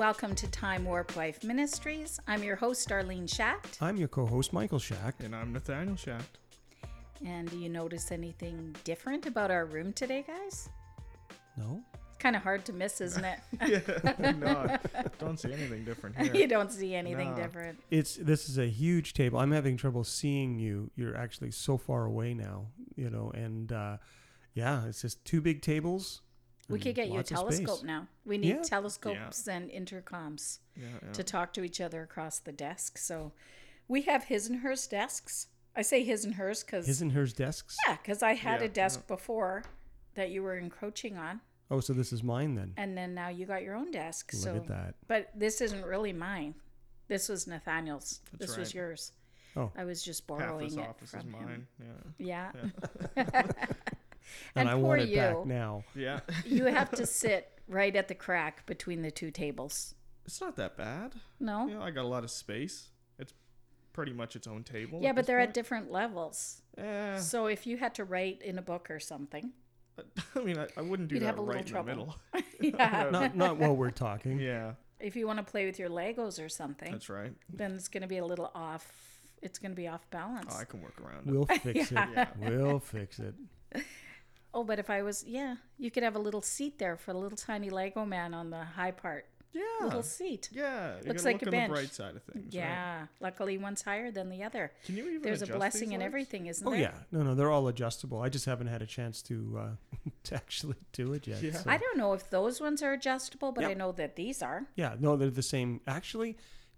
welcome to Time Warp Wife Ministries. I'm your host, Darlene Schacht. I'm your co-host Michael Schacht. And I'm Nathaniel Schacht. And do you notice anything different about our room today, guys? No. It's kind of hard to miss, isn't it? yeah, no, I don't see anything different here. you don't see anything No. different. It's this is a huge table. I'm having trouble seeing you. You're actually so far away now, you know, and uh yeah, it's just two big tables. We could get you a telescope now. We need Yeah. telescopes and intercoms Yeah, yeah. to talk to each other across the desk. So we have his and hers desks. I say his and hers because His and hers desks. yeah, because I had Yeah, a desk before that you were encroaching on, Oh, so this is mine then. and then now you got your own desk. Look so, at that. but this isn't really mine. This was Nathaniel's. this was yours. Oh. I was just Half borrowing this it office is from him. mine. Yeah. Yeah. And, And I poor want it you. back now. Yeah. you have to sit right at the crack between the two tables. it's not that bad. No? You know, I got a lot of space. It's pretty much its own table. Yeah, but they're at different levels. Eh, So if you had to write in a book or something, I mean, I, I wouldn't do You'd that have a little right in trouble. the middle. yeah. Not not while we're talking. yeah, If you want to play with your Legos or something, that's right. then it's going to be a little off. It's going to be off balance. Oh, I can work around it. We'll fix Yeah. it. Yeah. We'll fix it. Oh, but if I was, yeah, you could have a little seat there for a little tiny Lego man on the high part. Yeah. Little seat. Yeah. You Looks like look a on bench. the bright side of things. right? Yeah. Luckily, one's higher than the other. Can you even There's a blessing these in everything, isn't Oh there? yeah. No, no, they're all adjustable. I just haven't had a chance to uh to actually do it yet. Yeah. so- I don't know if those ones are adjustable, but I know that these are. Yeah, no, they're the same. Actually,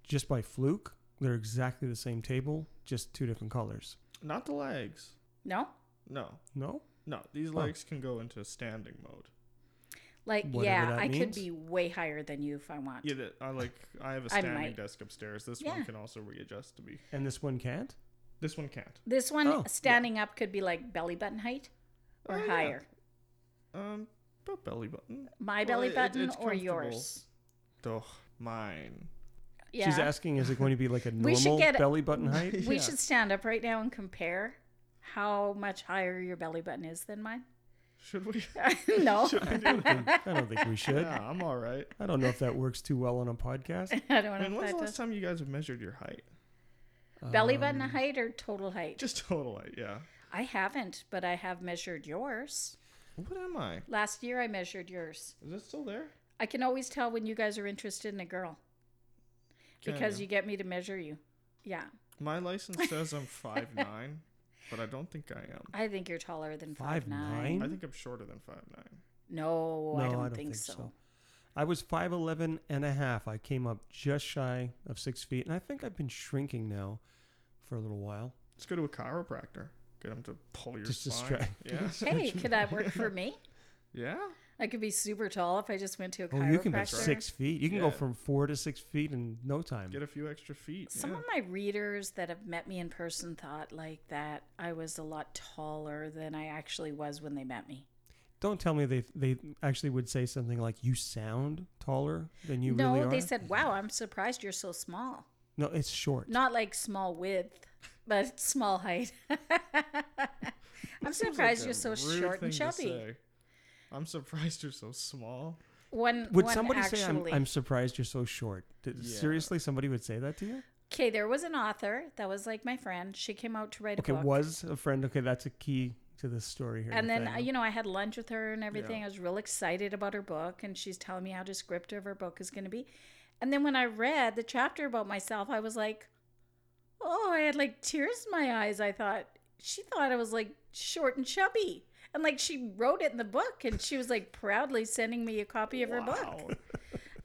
just by fluke, they're exactly the same table, just two different colors. Not the legs. No? No. No? No. These legs can go into standing mode. Like, Whatever yeah, that I could means. be way higher than you if I want. Yeah, that I like. I have a I standing might. desk upstairs. This Yeah. one can also readjust to be. And this one can't? This one can't. This one Oh, standing up could be like belly button height or Oh, yeah. higher. Um, about belly button. My Well, belly it- button it's or yours? Ugh, mine. Yeah. She's asking, is it going to be like a We should normal get- belly button height? we Yeah. should stand up right now and compare how much higher your belly button is than mine. Should we? no, I don't think, I don't think we should. yeah, I'm all right. I don't know if that works too well on a podcast. I don't want I know mean, if when's the last does. time you guys have measured your height? Belly button Um, height or total height? Just total height, yeah. I haven't, but I have measured yours. What am I? Last year I measured yours. Is it still there? I can always tell when you guys are interested in a girl Can because ya? you get me to measure you. Yeah, My license says I'm five nine, but I don't think I am. I think you're taller than five Five nine. nine? I think I'm shorter than five nine. No, No, I, don't think, so. I was 5'11 and a half. I came up just shy of six feet, and I think I've been shrinking now for a little while. Let's go to a chiropractor. Get him to pull your Just to spine. stretch. Yeah. Hey, could that work for me? Yeah. I could be super tall if I just went to a Oh, chiropractor. you can be six feet. You can go from four to six feet in no time. Get a few extra feet. Some yeah. of my readers that have met me in person thought like that I was a lot taller than I actually was when they met me. Don't tell me they they actually would say something like "You sound taller than you no, really are." No, they said, "Wow, I'm surprised you're so small." no, it's short. Not like small width, but small height. I'm Seems like surprised you're so short and thing to chubby. Say. I'm surprised you're so small. One, would one somebody actually, say I'm, I'm surprised you're so short? Did, Yeah. Seriously, somebody would say that to you? Okay, there was an author that was like my friend. She came out to write Okay, a book. was a friend. Okay, that's a key to this story here. and then uh, you know I had lunch with her and everything. Yeah. I was real excited about her book, and she's telling me how descriptive her book is going to be. And then when I read the chapter about myself, I was like, "Oh, I had like tears in my eyes." I thought she thought I was like short and chubby, and like she wrote it in the book, and she was like proudly sending me a copy of her book. Wow.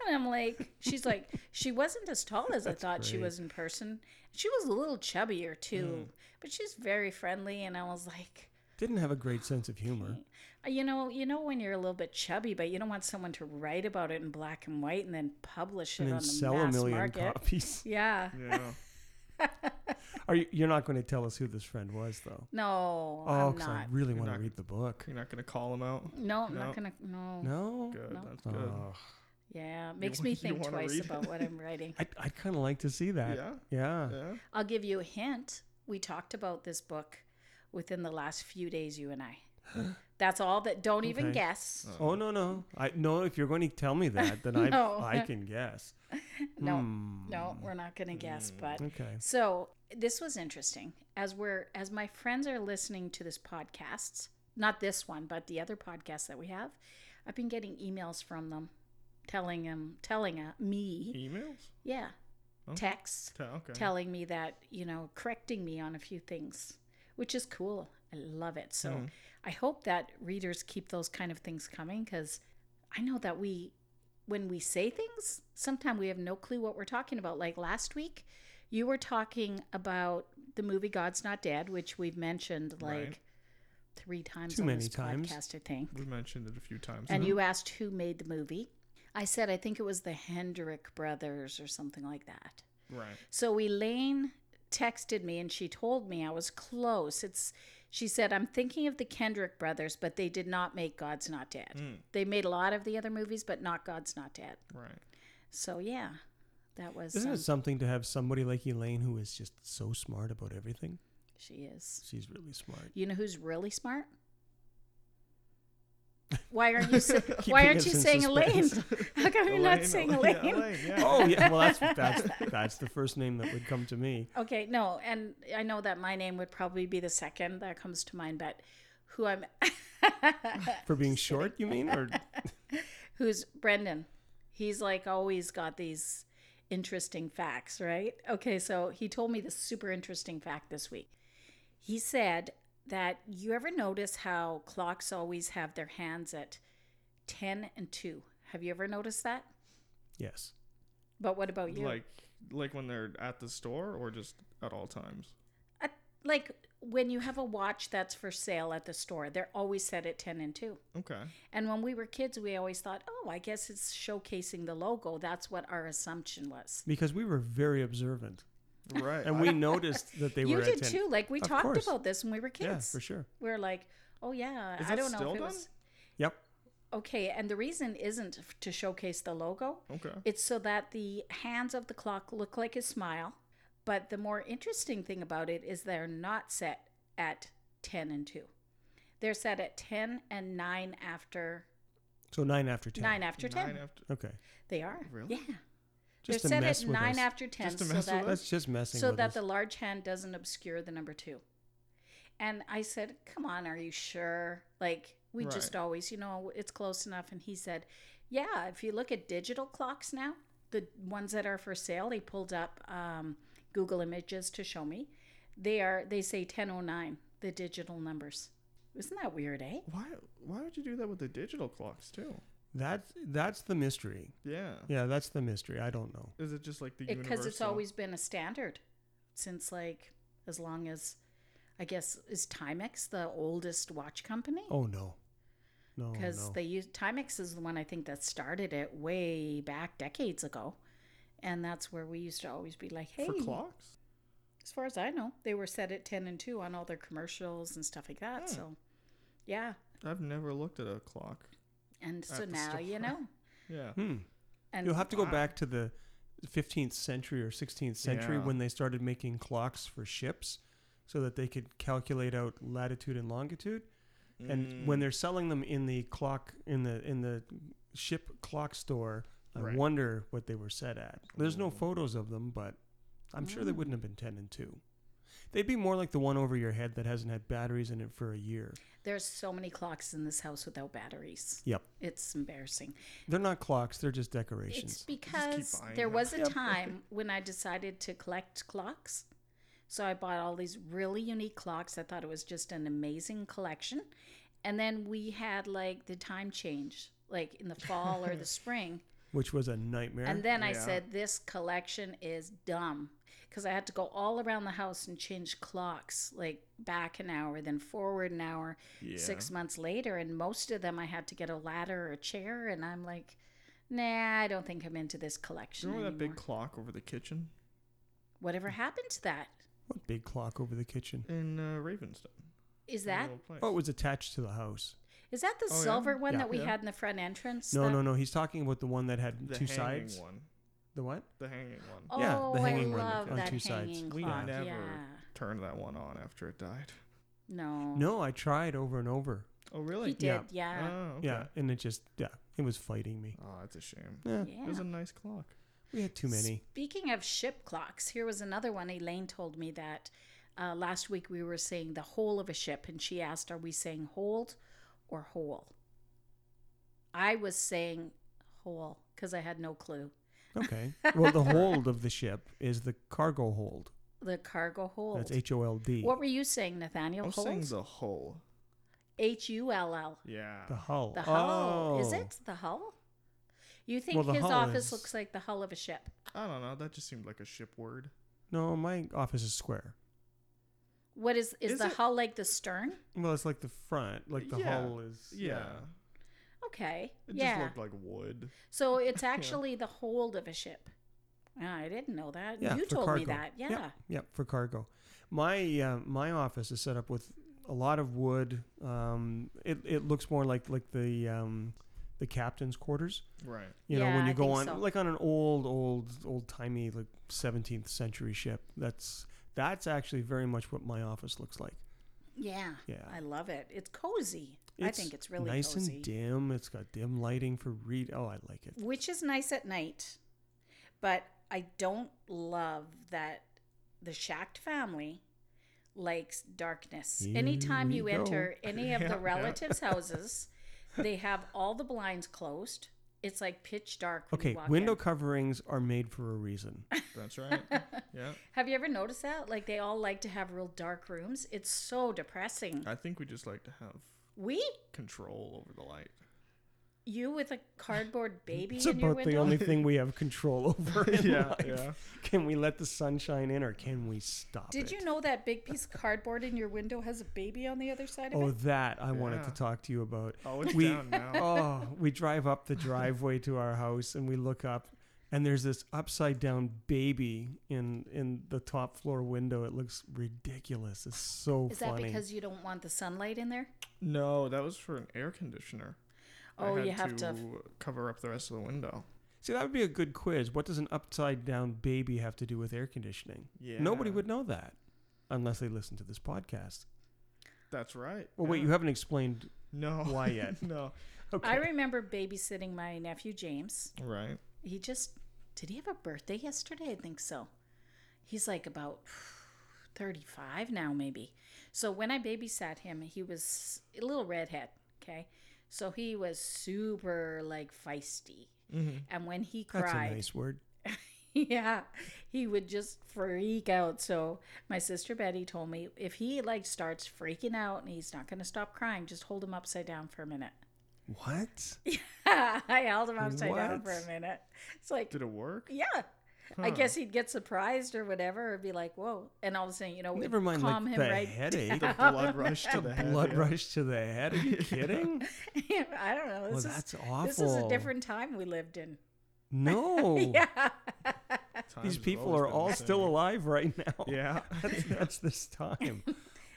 And I'm like, she's like, she wasn't as tall as I thought she was in person. She was a little chubbier too, Mm. but she's very friendly. And I was like, didn't have a great sense of humor. uh, you know, you know when you're a little bit chubby, but you don't want someone to write about it in black and white and then publish it And then on the sell a million market. copies. Yeah. Yeah. Are you? You're not going to tell us who this friend was, though. No, Oh, I'm 'cause not. I really want to not- read the book. You're not gonna call him out. no, I'm No. not gonna. No. No. Good. No. That's good. Oh, Yeah, makes wa- me you think wanna twice read about what I'm writing. I'd, I'd kind of like to see that. yeah. Yeah. Yeah. I'll give you a hint. We talked about this book within the last few days, you and I. That's all that. Don't even Okay. guess. Oh no no. I no. If you're going to tell me that, then I No. I can guess. No, Hmm. no, we're not going to guess. But Okay. so this was interesting. As we're as my friends are listening to this podcast, not this one, but the other podcast that we have, I've been getting emails from them, telling them, telling uh, me, Emails? yeah, Oh. texts, Ta- okay. telling me that you know, correcting me on a few things, which is cool. I love it. So Mhm. I hope that readers keep those kind of things coming because I know that we, when we say things, sometimes we have no clue what we're talking about. Like last week, you were talking about the movie God's Not Dead, which we've mentioned like Right. three times Too on many this times. podcast, I think. We've mentioned it a few times. And you asked who made the movie. I said I think it was the Hendrick brothers or something like that. Right. So Elaine texted me and she told me I was close. It's she said I'm thinking of the Kendrick brothers, but they did not make God's Not Dead. Mm, They made a lot of the other movies, but not God's Not Dead. right. So yeah, that was Isn't um, it something to have somebody like Elaine who is just so smart about everything? she is. She's really smart. You know who's really smart? Why aren't you sa- Keeping Why aren't you in saying Elaine? How come you're not saying Elaine? Yeah, Elaine, yeah. Oh yeah, well that's that's that's the first name that would come to me. Okay, no, and I know that my name would probably be the second that comes to mind, but who I'm For being short, you mean? Or who's Brendan. He's like always got these interesting facts, right? Okay, so he told me this super interesting fact this week. He said that you ever notice how clocks always have their hands at 10 and 2? Have you ever noticed that? yes. But what about you? Like, like when they're at the store or just at all times. At- like when you have a watch that's for sale at the store, they're always set at 10 and 2. Okay. And when we were kids, we always thought, oh, I guess it's showcasing the logo. That's what our assumption was. Because we were very observant. Right. And we noticed that they you were You did at 10. too. Like we Of talked course. about this when we were kids. Yeah, kids. for sure. We are like, oh yeah, Is I don't know still if it done? was Yep. okay. And the reason isn't to showcase the logo. Okay. It's so that the hands of the clock look like a smile. But the more interesting thing about it is they're not set at ten and two. They're set at ten and nine after So nine after ten. nine after ten. Nine after. Okay. They are. Really? Yeah. Just They're set at nine us. after ten, Just so with that? That's just messing so that us. the large hand doesn't obscure the number two. And I said, "Come on, are you sure? Like we just always, you know, it's close enough." And he said, "Yeah, if you look at digital clocks now, the ones that are for sale, he pulled up um, Google Images to show me. They are they say 1009, the digital numbers. Isn't that weird, eh? Why? Why would you do that with the digital clocks too? That's that's the mystery. Yeah. Yeah, that's the mystery. I don't know. Is it just like the Because it's always been a standard since like as long as I guess is Timex the oldest watch company? Oh no. No, because no. they use Timex is the one I think that started it way back decades ago, and that's where we used to always be like, hey, for clocks. as far as I know, they were set at ten and two on all their commercials and stuff like that. Hmm. So, yeah, I've never looked at a clock. And so At the now you know, Yeah. Hmm. and You'll have to go Wow. back to the 15th century or 16th century Yeah. when they started making clocks for ships so that they could calculate out latitude and longitude. And Mm. when they're selling them in the clock in the in the ship clock store, I Right. wonder what they were set at. There's no photos of them, but I'm sure they Mm. wouldn't have been 10 and 2. They'd be more like the one over your head that hasn't had batteries in it for a year. there's so many clocks in this house without batteries. Yep. It's embarrassing. They're not clocks, they're just decorations. It's decorations. because buying there them. was a Yep. time when I decided to collect clocks. So I bought all these really unique clocks. I thought it was just an amazing collection. And then we had like the time change, like in the fall or the spring. which was a nightmare. And then I said, This collection is dumb. Because I had to go all around the house and change clocks, like back an hour, then forward an hour, yeah. six months later. And most of them I had to get a ladder or a chair. And I'm like, Nah, I don't think I'm into this collection. you remember that big clock over the kitchen Whatever happened to that? what big clock over the kitchen? in uh, Ravenstone? Is that little. Oh, it was attached to the house. is that the Oh, yeah? silver one Yeah. that we Yeah. had in the front entrance? No, that- no, no. He's talking about the one that had the two sides. one. The what? The hanging one. Oh, Yeah, the hanging I one love on two sides. hanging We never- Yeah. Turned that one on after it died. No. No, I tried over and over. Oh, really? He did, Yeah. yeah. Oh, okay. Yeah, and it just yeah, it was fighting me. Oh, that's a shame. Yeah, Yeah. It was a nice clock. we had too many. Speaking of ship clocks, here was another one. Elaine told me that uh, last week we were saying the whole of a ship, and she asked, "Are we saying hold or whole?" I was saying whole because I had no clue. Okay. well, the hold of the ship is the cargo hold. The cargo hold. That's H O L D. what were you saying, Nathaniel? I was saying Hold. the hull. H U L L. Yeah. The hull. The hull. Oh. Is Oh. it the hull? You think Well, the his hull office is- looks like the hull of a ship? I don't know. That just seemed like a ship word. No, my office is square. What is is, Is the it? hull like the stern? Well, it's like the front, like the Yeah. hull is. Yeah. Okay. It yeah. just looked like wood. So it's actually the hold of a ship. Ah, I didn't know that. Yeah, you for told me that. Yeah. Yeah. Yep, for cargo. My uh, my office is set up with a lot of wood. Um, it it looks more like like the um, the captain's quarters. Right. You know, Yeah, when you I go on so. like on an old old old timey like 17th century ship. That's that's actually very much what my office looks like. Yeah. Yeah. I love it. It's cozy. I think it's really nice cozy. and dim. It's got dim lighting for read. Oh, I like it. Which is nice at night. But I don't love that the Schacht family likes darkness. Here Anytime you go. enter any of Yeah, the yeah. relatives' houses, they have all the blinds closed. It's like pitch dark. When Okay, you walk window in. coverings are made for a reason. That's right. yeah. Have you ever noticed that? Like they all like to have real dark rooms. It's so depressing. I think we just like to have We, control over the light. you with a cardboard baby It's in your about window. the only thing we have control over. In yeah. life. Yeah. Can we let the sunshine in or can we stop Did it? you know that big piece of cardboard in your window has a baby on the other side of Oh, it? Oh, that I wanted to talk to you about. Oh, it's We- down now. Oh, we drive up the driveway to our house and we look up and there's this upside down baby in in the top floor window. It looks ridiculous. It's so Is that funny. because you don't want the sunlight in there? No, that was for an air conditioner. I Oh, had you have to. cover up the rest of the window. See, that would be a good quiz. What does an upside down baby have to do with air conditioning? Yeah. Nobody would know that unless they listen to this podcast. That's right. Well, wait, you haven't explained no why yet? no. Okay. I remember babysitting my nephew James. Right. He just did he have a birthday yesterday? I think so. He's like about 35 now maybe. So when I babysat him, he was a little redhead, okay? So he was super like feisty. Mm-hmm. And when he cried, That's a nice word. yeah, he would just freak out. So my sister Betty told me if he like starts freaking out and he's not going to stop crying, just hold him upside down for a minute. What? Yeah, I held him upside down for a minute. It's like, Did it work? yeah. I guess he'd get surprised or whatever, or be like, "Whoa!" And all of a sudden, you know, it'd Never mind, calm like him the right headache. The blood rush to the head. Blood yeah. rush to the head. Are you kidding? I don't know. well, This, that's is, awful. this is a different time we lived in. No. Yeah. Times These people are been the all still alive right now. Yeah. That's, that's this time.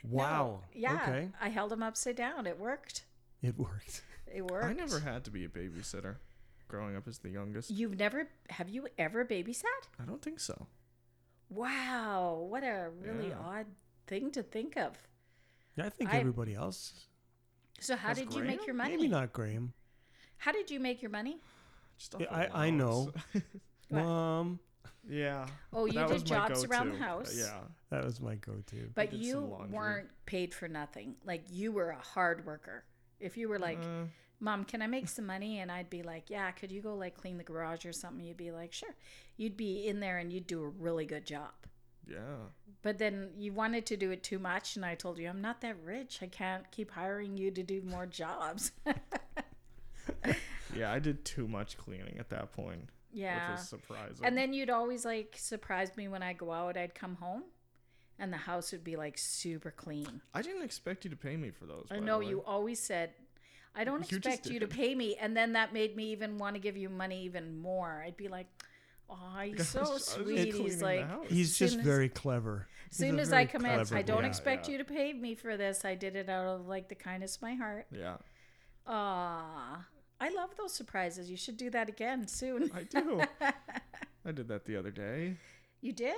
Wow. Yeah. Okay. I held him upside down. It worked. It worked. It worked. I never had to be a babysitter growing up as the youngest. You've never have you ever babysat? I don't think so. Wow, what a really Yeah. odd thing to think of. Yeah, I think I- everybody else. So how Has did you make your money? Maybe not Graham. How did you make your money? Just off Yeah, of I- I know. Mom. yeah. Oh, you that did jobs around the go-to. Uh, house? Yeah. That was my go-to. But you weren't paid for nothing. Like you were a hard worker. If you were like, Uh, "Mom, can I make some money?" and I'd be like, "Yeah, could you go like clean the garage or something?" You'd be like, "Sure." You'd be in there and you'd do a really good job. yeah. But then you wanted to do it too much, and I told you, I'm not that rich. I can't keep hiring you to do more jobs. Yeah, I did too much cleaning at that point. yeah. Which was surprising. And then you'd always like surprise me when I go out. I'd come home, and the house would be like super clean. I didn't expect you to pay me for those. I know you always said, "I don't You just expect you to did. pay me," and then that made me even want to give you money even more. I'd be like, "Oh, you're I so just- I was just sweet." cleaning He's the like, house. He's soon just as- very clever. as He's soon as I very come in, clever I don't boy. expect yeah. you to pay me for this. I did it out of like the kindness of my heart. Yeah, Ah, I love those surprises. You should do that again soon. I do. I did that the other day. you did?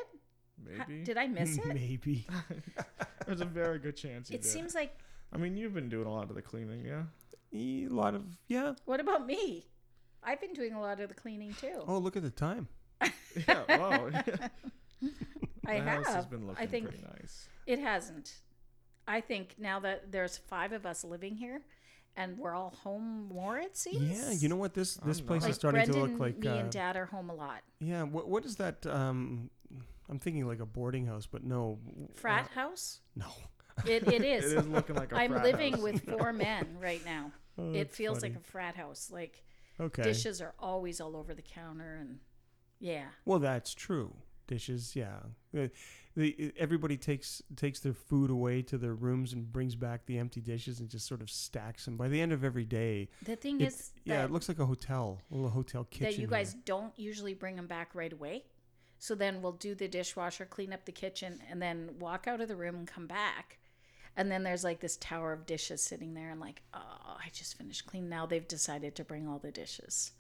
Ha- Maybe. Did I miss it? Maybe. There's a very good chance you It did. seems like I mean, you've been doing a lot of the cleaning, yeah. E- A lot of yeah. What about me? I've been doing a lot of the cleaning too. Oh, look at the time. Yeah, wow. I the house has have. been looking I think pretty nice. it hasn't. I think now that there's five of us living here, and we're all home more, it seems. Yeah, you know what? This this I'm place not. like is starting Brendan, to look like. me Uh, and Dad are home a lot. yeah, what what is that? Um, I'm thinking like a boarding house, but no. Frat uh, house. no. It, it is. It is looking like a I'm living house. with four men right now. Oh, it feels funny. like a frat house. Like okay. dishes are always all over the counter, and yeah, Well, that's true. Dishes, yeah. Uh, the, everybody takes takes their food away to their rooms and brings back the empty dishes and just sort of stacks them. By the end of every day, the thing it- is yeah, it looks like a hotel, a little hotel kitchen. that you here. guys don't usually bring them back right away. So then we'll do the dishwasher, clean up the kitchen, and then walk out of the room and come back. And then there's like this tower of dishes sitting there, and like, oh, I just finished cleaning. Now they've decided to bring all the dishes.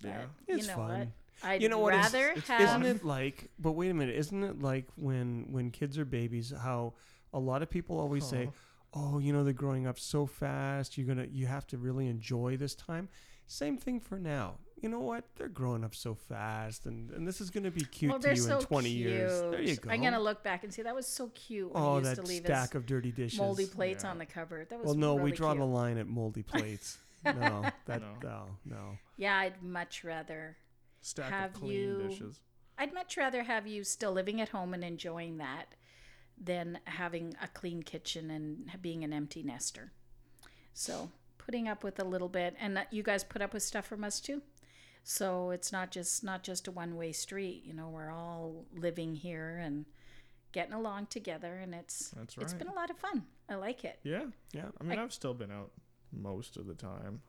But Yeah. you It's know fun. what? I'd You know what? It's- rather it's have. Isn't it like? But wait a minute. Isn't it like when when kids are babies? How a lot of people always say, "Oh, you know, they're growing up so fast. You're gonna you have to really enjoy this time." Same thing for now. You know what? They're growing up so fast, and, and this is gonna be cute well, to you so in 20 cute. years. There you go. I'm gonna look back and see that was so cute. When Oh, he used that to leave stack his of dirty dishes. moldy plates Yeah. on the cupboard. That was well, no, we draw cute. the line at moldy plates. no, that No. no, no. Yeah, I'd much rather. Stack Have of clean you- dishes. I'd much rather have you still living at home and enjoying that than having a clean kitchen and being an empty nester. So putting up with a little bit, and that you guys put up with stuff from us too. So it's not just not just a one way street. You know, we're all living here and getting along together, and it's That's right. it's been a lot of fun. I like it. yeah. Yeah. I mean, I- I, have still been out most of the time.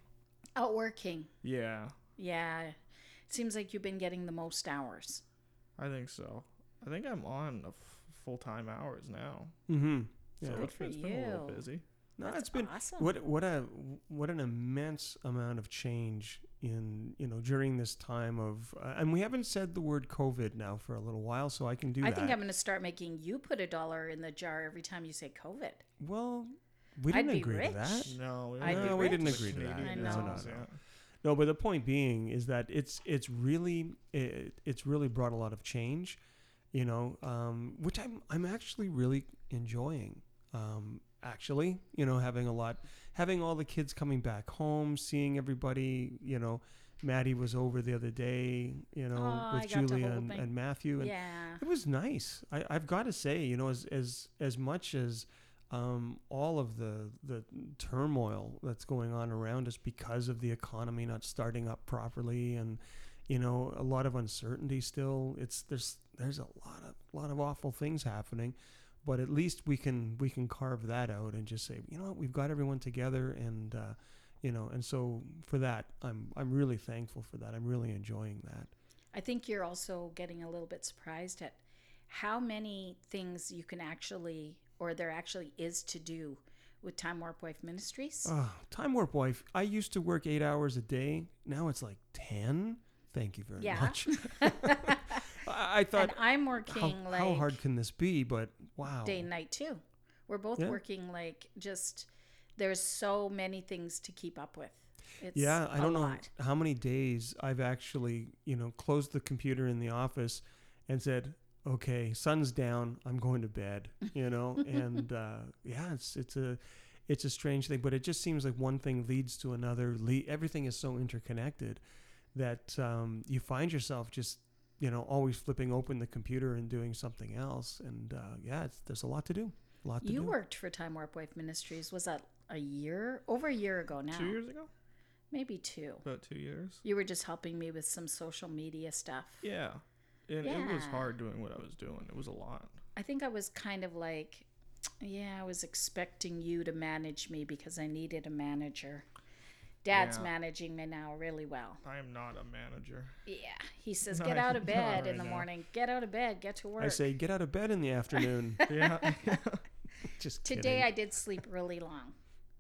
Out working, Yeah, yeah. It seems like you've been getting the most hours. I think so. I think I'm on a f- full time hours now. Mm-hmm. So Yeah. Good it's, for it's been a little you. busy. No, That's it's been awesome. what what a what an immense amount of change in you know during this time of uh, and we haven't said the word COVID now for a little while, so I can do I that. think I'm going to start making you put a dollar in the jar every time you say COVID. well, we I'd didn't be agree rich. to that. No, we I'd don't be No, we didn't agree to that. Canadian I know. dollars, No, no, yeah. No, but the point being is that it's it's really it, it's really brought a lot of change, you know, um, which I'm I'm actually really enjoying. Um, actually, you know, having a lot, having all the kids coming back home, seeing everybody, you know, Maddie was over the other day, you know, I with Julia and, and Matthew, and Yeah. it was nice. I, I've got to say, you know, as as as much as um, all of the the turmoil that's going on around us because of the economy not starting up properly, and you know, a lot of uncertainty still. It's there's there's a lot of lot of awful things happening, but at least we can we can carve that out and just say, you know what, we've got everyone together, and uh, you know, and so for that, I'm I'm really thankful for that. I'm really enjoying that. I think you're also getting a little bit surprised at how many things you can actually, or there actually is to do with Time Warp Wife Ministries. Oh, time warp wife. I used to work eight hours a day. Now it's like ten. Thank you very Yeah. much. I, thought, and I'm how, working like how hard can this be? But wow. day and night too. We're both Yeah. working like just. There's so many things to keep up with. It's yeah, I don't know how many days I've actually, you know, closed the computer in the office and said, "Okay, sun's down. I'm going to bed." You know, and uh, yeah, it's it's a it's a strange thing, but it just seems like one thing leads to another. Le- everything is so interconnected that um, you find yourself just you know always flipping open the computer and doing something else. And uh, yeah, it's, there's a lot to do. A lot to You do. worked for Time Warp Wife Ministries. Was that a year? Over a year ago now. Two years ago? Maybe two. About two years. You were just helping me with some social media stuff. Yeah. And it was hard doing what I was doing. It was a lot. I think I was kind of like, yeah, I was expecting you to manage me because I needed a manager. Dad's Yeah. managing me now really well. I am not a manager. Yeah. He says, No, get out of bed right in the now. morning. Get out of bed. Get to work. I say, get out of bed in the afternoon. Yeah. just Today kidding. I did sleep really long.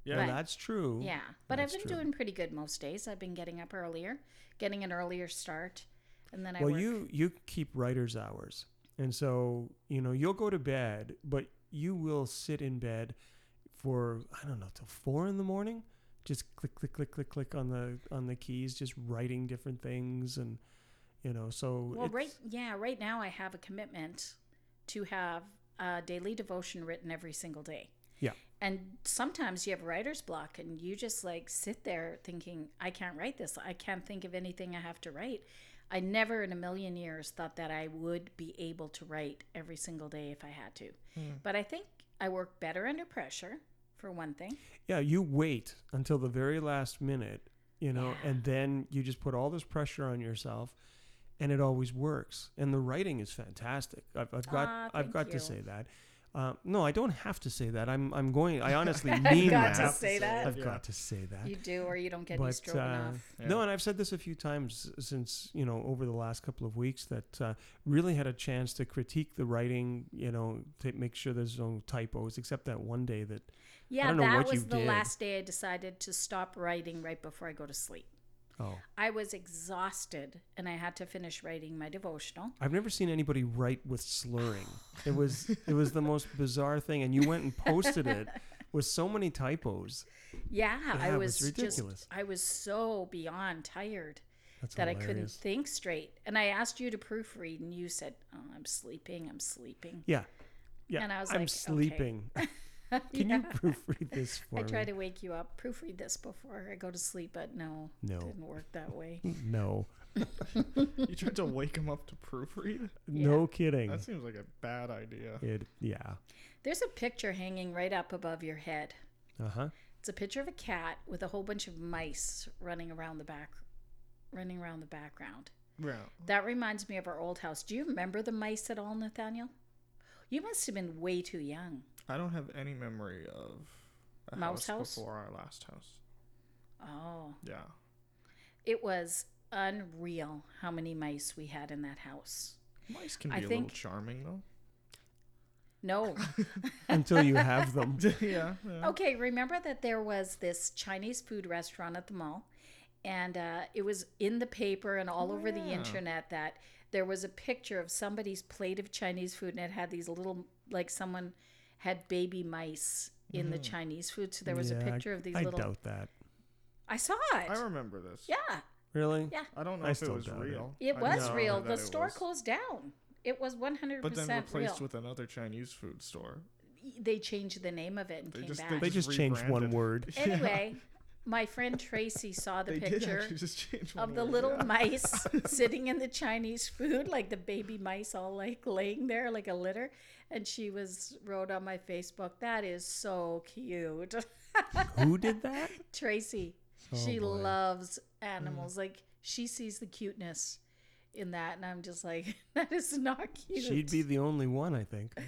yeah. Well, But- that's true. Yeah. But That's I've been true. doing pretty good most days. I've been getting up earlier, getting an earlier start. And then I well, work. you you keep writer's hours, and so you know you'll go to bed, but you will sit in bed for I don't know till four in the morning, just click click click click click on the on the keys, just writing different things and you know so Well, right, yeah, right now I have a commitment to have a daily devotion written every single day. Yeah. And sometimes you have writer's block and you just like sit there thinking, I can't write this. I can't think of anything I have to write. I never in a million years thought that I would be able to write every single day if I had to. Hmm. But I think I work better under pressure, for one thing. yeah you wait until the very last minute you know Yeah. and then you just put all this pressure on yourself and it always works and the writing is fantastic i've, I've got Ah, i've thank got to say that uh, no i don't have to say that i'm i'm going i honestly mean that. I've got that to say that. i've Yeah. got to say that You do, or you don't get any but stroke uh, enough. no and i've said this a few times since you know over the last couple of weeks that uh, really had a chance to critique the writing you know to make sure there's no typos except that one day that Yeah, that was the did. last day I decided to stop writing right before I go to sleep. oh I was exhausted and I had to finish writing my devotional. I've never seen anybody write with slurring. It was it was the most bizarre thing, and you went and posted it with so many typos. Yeah, I Yeah, it was, was ridiculous. just I was so beyond tired That's that I couldn't think straight. And I asked you to proofread and you said, "Oh, I'm sleeping. I'm sleeping." Yeah, yeah. And I was like, I'm like, okay. sleeping. Can you proofread this for me? I me? try to wake you up, proofread this before I go to sleep, but no, No. didn't work that way. No, You tried to wake him up to proofread? no kidding. That seems like a bad idea. It, yeah. There's a picture hanging right up above your head. Uh huh. It's a picture of a cat with a whole bunch of mice running around the back, running around the background. Yeah. That reminds me of our old house. Do you remember the mice at all, Nathaniel? You must have been way too young. I don't have any memory of a Mouse house, house? before our last house. Oh, Yeah. it was unreal how many mice we had in that house. Mice can I be a think- little charming though. No. Until you have them. yeah. yeah. okay, remember that there was this Chinese food restaurant at the mall, and uh, it was in the paper and all Oh, over the yeah. internet that there was a picture of somebody's plate of Chinese food, and it had these little, like someone had baby mice in the Chinese food. So there was Mm. Yeah, a I- picture of these I little. doubt that. I saw it. I remember this. yeah. Really? Yeah. I don't know I if it still was doubt it. real. It was just real. The store was. closed down. It was 100% But then replaced real. with another Chinese food store. they changed the name of it and They came just- back. they They just changed one word. anyway, my friend Tracy saw the They picture just of the little yeah. mice sitting in the Chinese food, like the baby mice all like laying there like a litter. And she was wrote on my Facebook, that is so cute. Who did that? Tracy. Oh, she boy. loves animals. Mm. Like she sees the cuteness in that and I'm just like, that is not cute. She'd be the only one, I think. Yeah.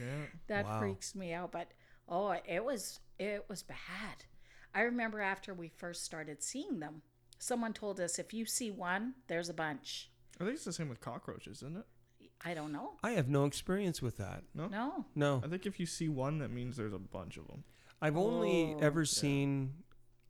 that Wow. freaks me out. But oh it was it was bad. I remember after we first started seeing them, someone told us if you see one, there's a bunch. I think it's the same with cockroaches, isn't it? I don't know. I have no experience with that. No. No. I think if you see one, that means there's a bunch of them. I've only Oh, ever seen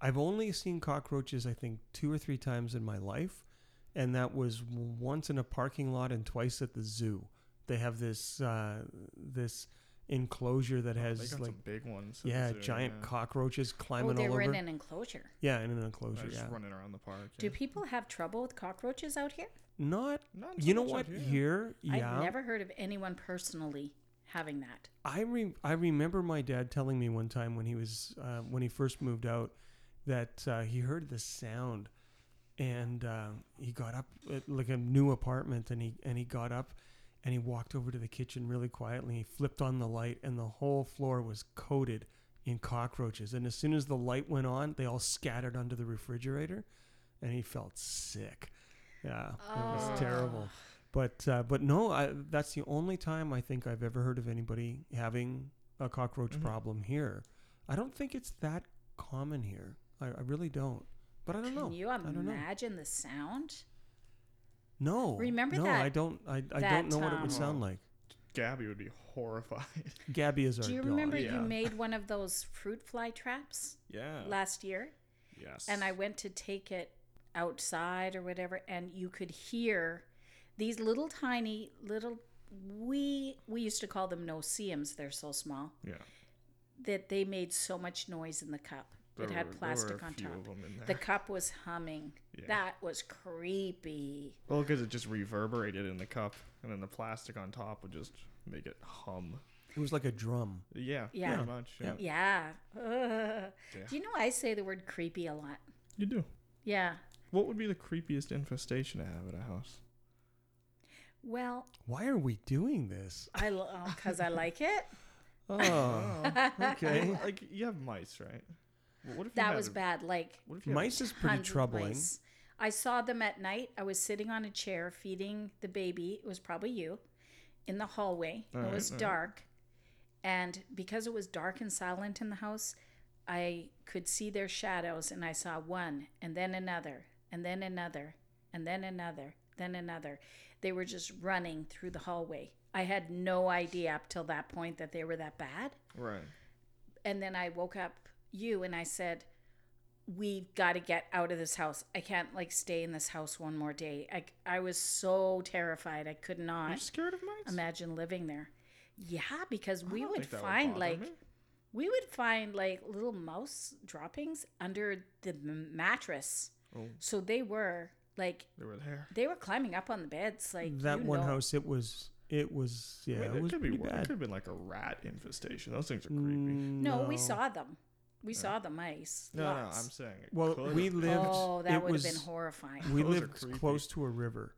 I've only seen cockroaches I think two or three times in my life and that was once in a parking lot and twice at the zoo. They have this uh, this enclosure that Oh, they has got like some big ones. at the yeah, zoo, giant yeah. cockroaches Oh, climbing they all were over. in an enclosure. yeah, in an enclosure, just yeah. running around the park. Do yeah. people have trouble with cockroaches out here? Not Not you know much what out here. here? Yeah. I've never heard of anyone personally having that. I re- I remember my dad telling me one time when he was uh, when he first moved out that uh, he heard the sound and uh, he got up at like a new apartment and he and he got up and he walked over to the kitchen really quietly. He flipped on the light and the whole floor was coated in cockroaches. And as soon as the light went on, they all scattered under the refrigerator, and he felt sick. Yeah, it was terrible. Oh. But uh, but no, I, that's the only time I think I've ever heard of anybody having a cockroach Mhm. problem here. I don't think it's that common here. I, I really don't. But I don't Can know. Can you I don't know. imagine the sound? No. Remember no, that- I don't. I, I that, don't know what it um, would sound like. Gabby would be horrified. Gabby is our Do you dog. remember you made one of those fruit fly traps yeah. last year? yes. And I went to take it outside or whatever, and you could hear these little tiny little we we used to call them no-see-ums. They're so small. Yeah. that they made so much noise in the cup. There it had were plastic on top. of 'em in The cup was humming. Yeah. That was creepy. Well, because it just reverberated in the cup, and then the plastic on top would just make it hum. It was like a drum. Yeah, Yeah. pretty much. Yeah. Yeah. Yeah. Do you know I say the word creepy a lot? You do. Yeah. What would be the creepiest infestation to have at a house? Well, Why are we doing this? I because oh, I like it. Oh, okay. like you have mice, right? Well, what if That was a- bad. Like What if Mice is pretty troubling. mice. I saw them at night. I was sitting on a chair feeding the baby. It was probably you in the hallway. it Alright, was alright. dark. And because it was dark and silent in the house, I could see their shadows and I saw one and then another and then another and then another, then another. They were just running through the hallway. I had no idea up till that point that they were that bad Right. and then I woke up you and I said, "We've got to get out of this house. I can't like stay in this house one more day." I I was so terrified. I could Are you not scared of mice? imagine living there. Yeah, because we would find bother like me. we would find like little mouse droppings under the m- mattress. Oh, So they were like they were there. they were climbing up on the beds like that you one know. house, it was, it was, yeah, I mean, it was could be. pretty wor- It could have been like a rat infestation. Those things are creepy. Mm, No, we saw them. We saw the mice. No, no, lots. I'm saying. It Well, could we have. lived. Oh, that would have been horrifying. We Those are lived close to a river.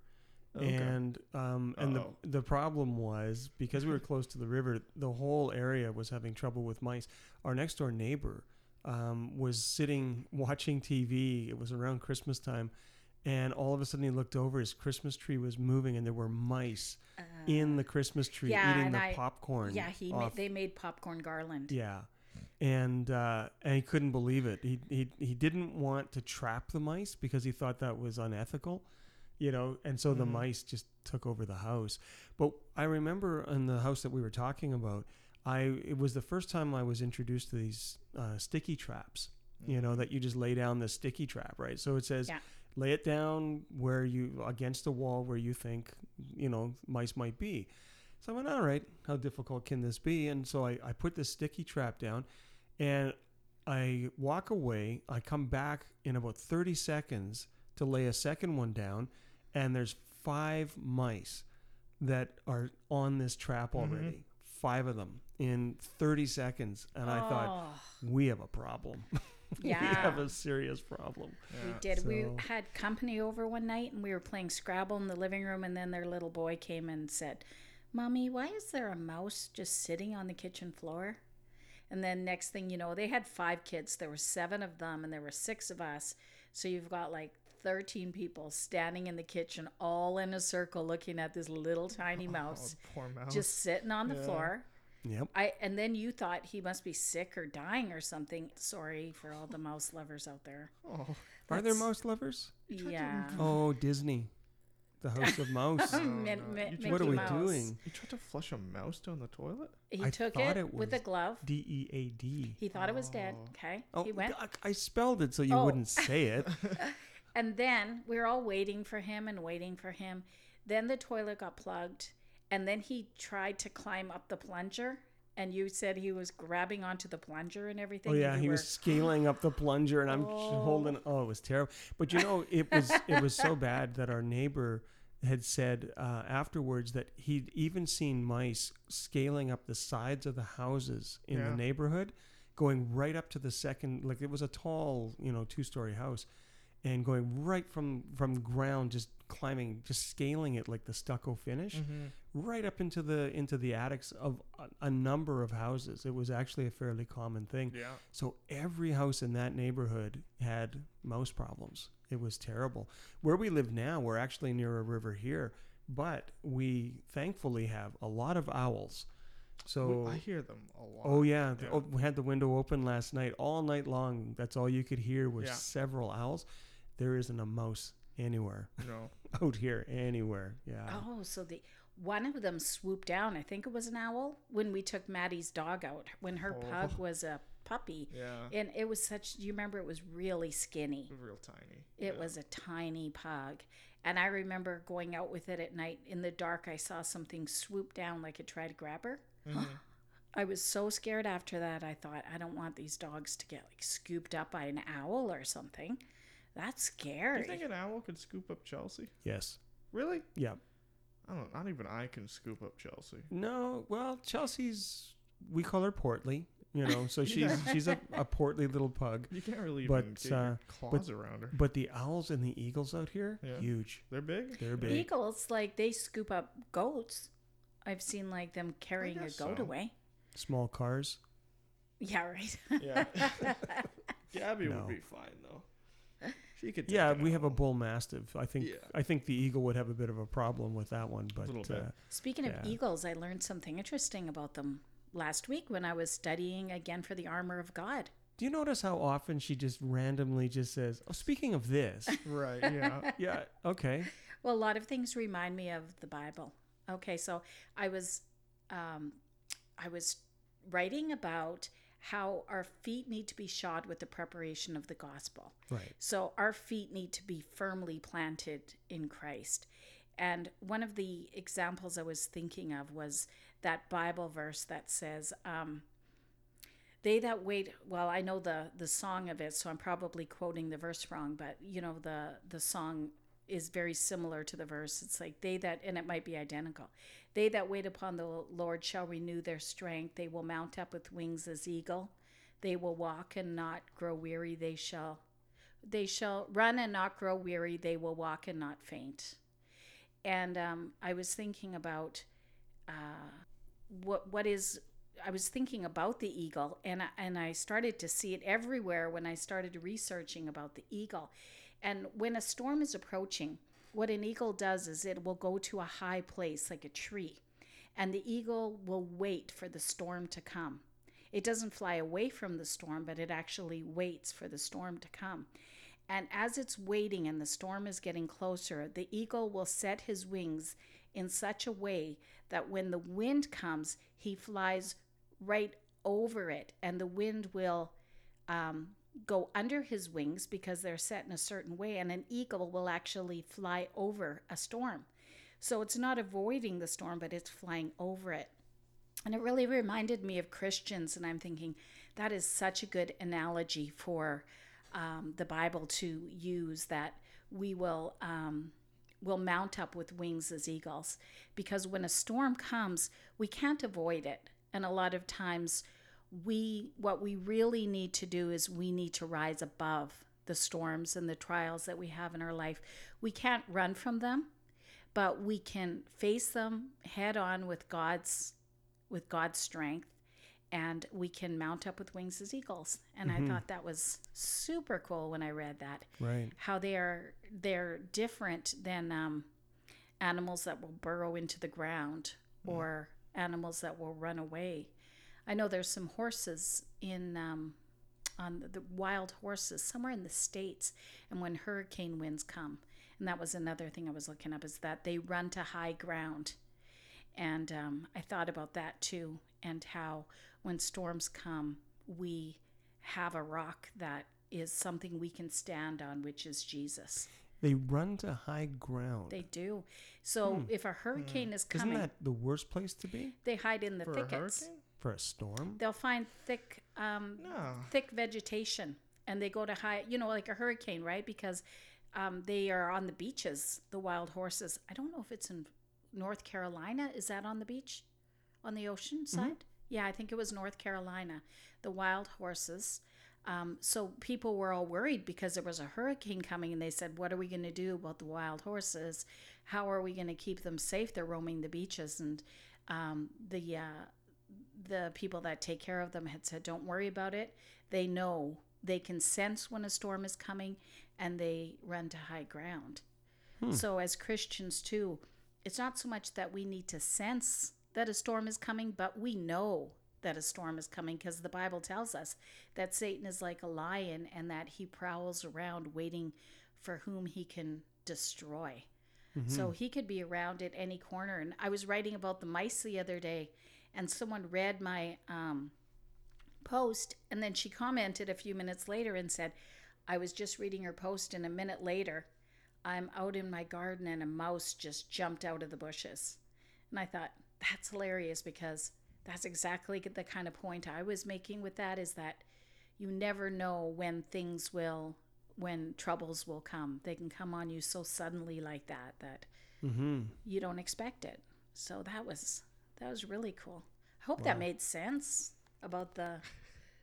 Okay. And um, and the Uh-oh. the problem was because we were close to the river, the whole area was having trouble with mice. Our next door neighbor um, was sitting watching TV. It was around Christmas time, and all of a sudden he looked over. His Christmas tree was moving, and there were mice in the Christmas tree yeah, eating the I- popcorn. Yeah, he off- made, they made popcorn garland. yeah. And uh, and he couldn't believe it. He, he he didn't want to trap the mice because he thought that was unethical, you know. And so the Mhm. mice just took over the house. But I remember in the house that we were talking about, I it was the first time I was introduced to these uh, sticky traps. You know that you just lay down the sticky trap, right? So it says Yeah. lay it down where you against the wall where you think you know mice might be. So I went, all right, how difficult can this be? And so I, I put this sticky trap down and I walk away. I come back in about 30 seconds to lay a second one down, and there's five mice that are on this trap Mhm. already. Five of them in 30 seconds. And I thought, Oh, we have a problem. Yeah. we have a serious problem. we Yeah. did. We had company over one night and we were playing Scrabble in the living room, and then their little boy came and said, Mommy, why is there a mouse just sitting on the kitchen floor? And then next thing you know, they had five kids. There were seven of them, and there were six of us. So you've got like 13 people standing in the kitchen, all in a circle, looking at this little tiny oh, mouse Oh, poor mouse. just sitting on the Yeah. floor. Yep. I and then you thought he must be sick or dying or something. Sorry for all the mouse lovers out there. Oh, Are there mouse lovers? Yeah. Oh, Disney. The House of Mouse. Oh, Min- no. Mi- Mickey what are we Mouse. doing? you tried to flush a mouse down the toilet? He I took thought it, it with a was glove. D E A D. He thought it was dead. Oh. Okay. Oh, he went. I, I spelled it so you Oh. wouldn't say it. And then we were all waiting for him and waiting for him. Then the toilet got plugged. And then he tried to climb up the plunger. And you said he was grabbing onto the plunger and everything. Oh yeah, you he was scaling up the plunger, and I'm Oh. holding. Oh, it was terrible. But you know, it was it was so bad that our neighbor had said uh, afterwards that he'd even seen mice scaling up the sides of the houses in Yeah. the neighborhood, going right up to the second. Like it was a tall, you know, two story house, and going right from from ground, just climbing, just scaling it like the stucco finish Mm-hmm. right up into the into the attics of a, a number of houses. It was actually a fairly common thing. Yeah. So every house in that neighborhood had mouse problems. It was terrible. Where we live now, we're actually near a river here, but we thankfully have a lot of owls. So I hear them a lot. Oh yeah, the- Yeah. oh, we had the window open last night all night long. That's all you could hear was Yeah. several owls. There isn't a mouse anywhere No. out here anywhere. Yeah. Oh, so the one of them swooped down. I think it was an owl when we took Maddie's dog out when her Oh. pug was a puppy. Yeah. And it was such. Do you remember? It was really skinny. Real tiny. It yeah. was a tiny pug. And I remember going out with it at night in the dark. I saw something swoop down like it tried to grab her. Mhm. I was so scared after that. I thought, I don't want these dogs to get like scooped up by an owl or something. That's Do you think an owl could scoop up Chelsea? Yes. Really? Yeah. I don't. Not even I can scoop up Chelsea. No. Well, Chelsea's. We call her portly. You know, so she's she's a, a portly little pug. You can't really But, even get uh, your claws around her. But the owls and the eagles out here, Yeah. huge. They're big. They're big. Eagles, like they scoop up goats. I've seen like them carrying a goat so. away. Small cars. Yeah, right. Yeah. Gabby No. would be fine though. She could. take Yeah, an we have a bull mastiff. I think Yeah. I think the eagle would have a bit of a problem with that one, but Little bit. uh, Speaking of eagles, I learned something interesting about them last week when I was studying again for the armor of God. do you notice how often she just randomly just says, "Oh, speaking of this." Right. Yeah. yeah, okay. Well, a lot of things remind me of the Bible. Okay, so I was, um, I was writing about how our feet need to be shod with the preparation of the gospel. Right. So our feet need to be firmly planted in Christ. And one of the examples I was thinking of was that Bible verse that says, um, "They that wait." Well, I know the the song of it, so I'm probably quoting the verse wrong. But you know, the the song is very similar to the verse. It's like they that, and it might be identical. They that wait upon the Lord shall renew their strength. They will mount up with wings as eagle. They will walk and not grow weary. They shall they shall run and not grow weary. They will walk and not faint. And um, I was thinking about uh, what what is. I was thinking about the eagle, and and I started to see it everywhere when I started researching about the eagle. And when a storm is approaching, what an eagle does is it will go to a high place like a tree, and the eagle will wait for the storm to come. It doesn't fly away from the storm, but it actually waits for the storm to come. And as it's waiting and the storm is getting closer, the eagle will set his wings in such a way that when the wind comes, he flies right over it, and the wind will um, go under his wings because they're set in a certain way, and an eagle will actually fly over a storm. So it's not avoiding the storm, but it's flying over it. And it really reminded me of Christians, and I'm thinking that is such a good analogy for um, the Bible to use that we will um, will mount up with wings as eagles, because when a storm comes, we can't avoid it, and a lot of times we what we really need to do is we need to rise above the storms and the trials that we have in our life. We can't run from them, but we can face them head on with God's with God's strength and we can mount up with wings as eagles. And I thought that was super cool when I read that. Right. How they are they're different than um, animals that will burrow into the ground or animals that will run away. I know there's some horses in um, on the, the wild horses somewhere in the states, and when hurricane winds come, and that was another thing I was looking up is that they run to high ground, and um, I thought about that too, and how when storms come, we have a rock that is something we can stand on, which is Jesus. They run to high ground. They do. So if a hurricane is coming, Isn't that the worst place to be they hide in the For thickets. For a storm? They'll find thick, um, No. thick vegetation, and they go to high. You know, like a hurricane, right? Because um, they are on the beaches. The wild horses. I don't know if it's in North Carolina. Is that on the beach, on the ocean side? Yeah, I think it was North Carolina. The wild horses. Um, so people were all worried because there was a hurricane coming, and they said, "What are we going to do about the wild horses? How are we going to keep them safe? They're roaming the beaches." And um, the uh, the people that take care of them had said, "Don't worry about it. They know they can sense when a storm is coming, and they run to high ground." Hmm. So as Christians too, it's not so much that we need to sense that a storm is coming, but we know that a storm is coming because the Bible tells us that Satan is like a lion and that he prowls around waiting for whom he can destroy. Mm-hmm. So he could be around at any corner. And I was writing about the mice the other day, and someone read my um, post, and then she commented a few minutes later and said, I was just reading her post, and a minute later, I'm out in my garden and a mouse just jumped out of the bushes. And I thought, that's hilarious because that's exactly the kind of point I was making with that is that you never know when things will when troubles will come. They can come on you so suddenly like that that Mm-hmm. you don't expect it. So that was that was really cool. I hope that made sense about the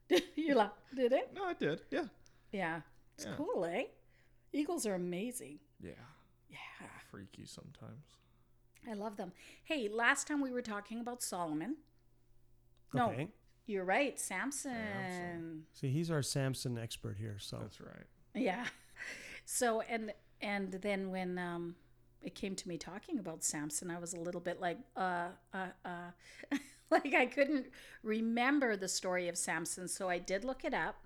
you laugh, did it? No, I did. Yeah. Yeah. It's Yeah. cool, eh? Eagles are amazing. Yeah. Yeah. Freaky sometimes. I love them. Hey, last time we were talking about Solomon. No, Okay. you're right, Samson. Samson. See, he's our Samson expert here. So That's right. Yeah. So and and then when um it came to me talking about Samson, I was a little bit like uh uh uh like I couldn't remember the story of Samson, so I did look it up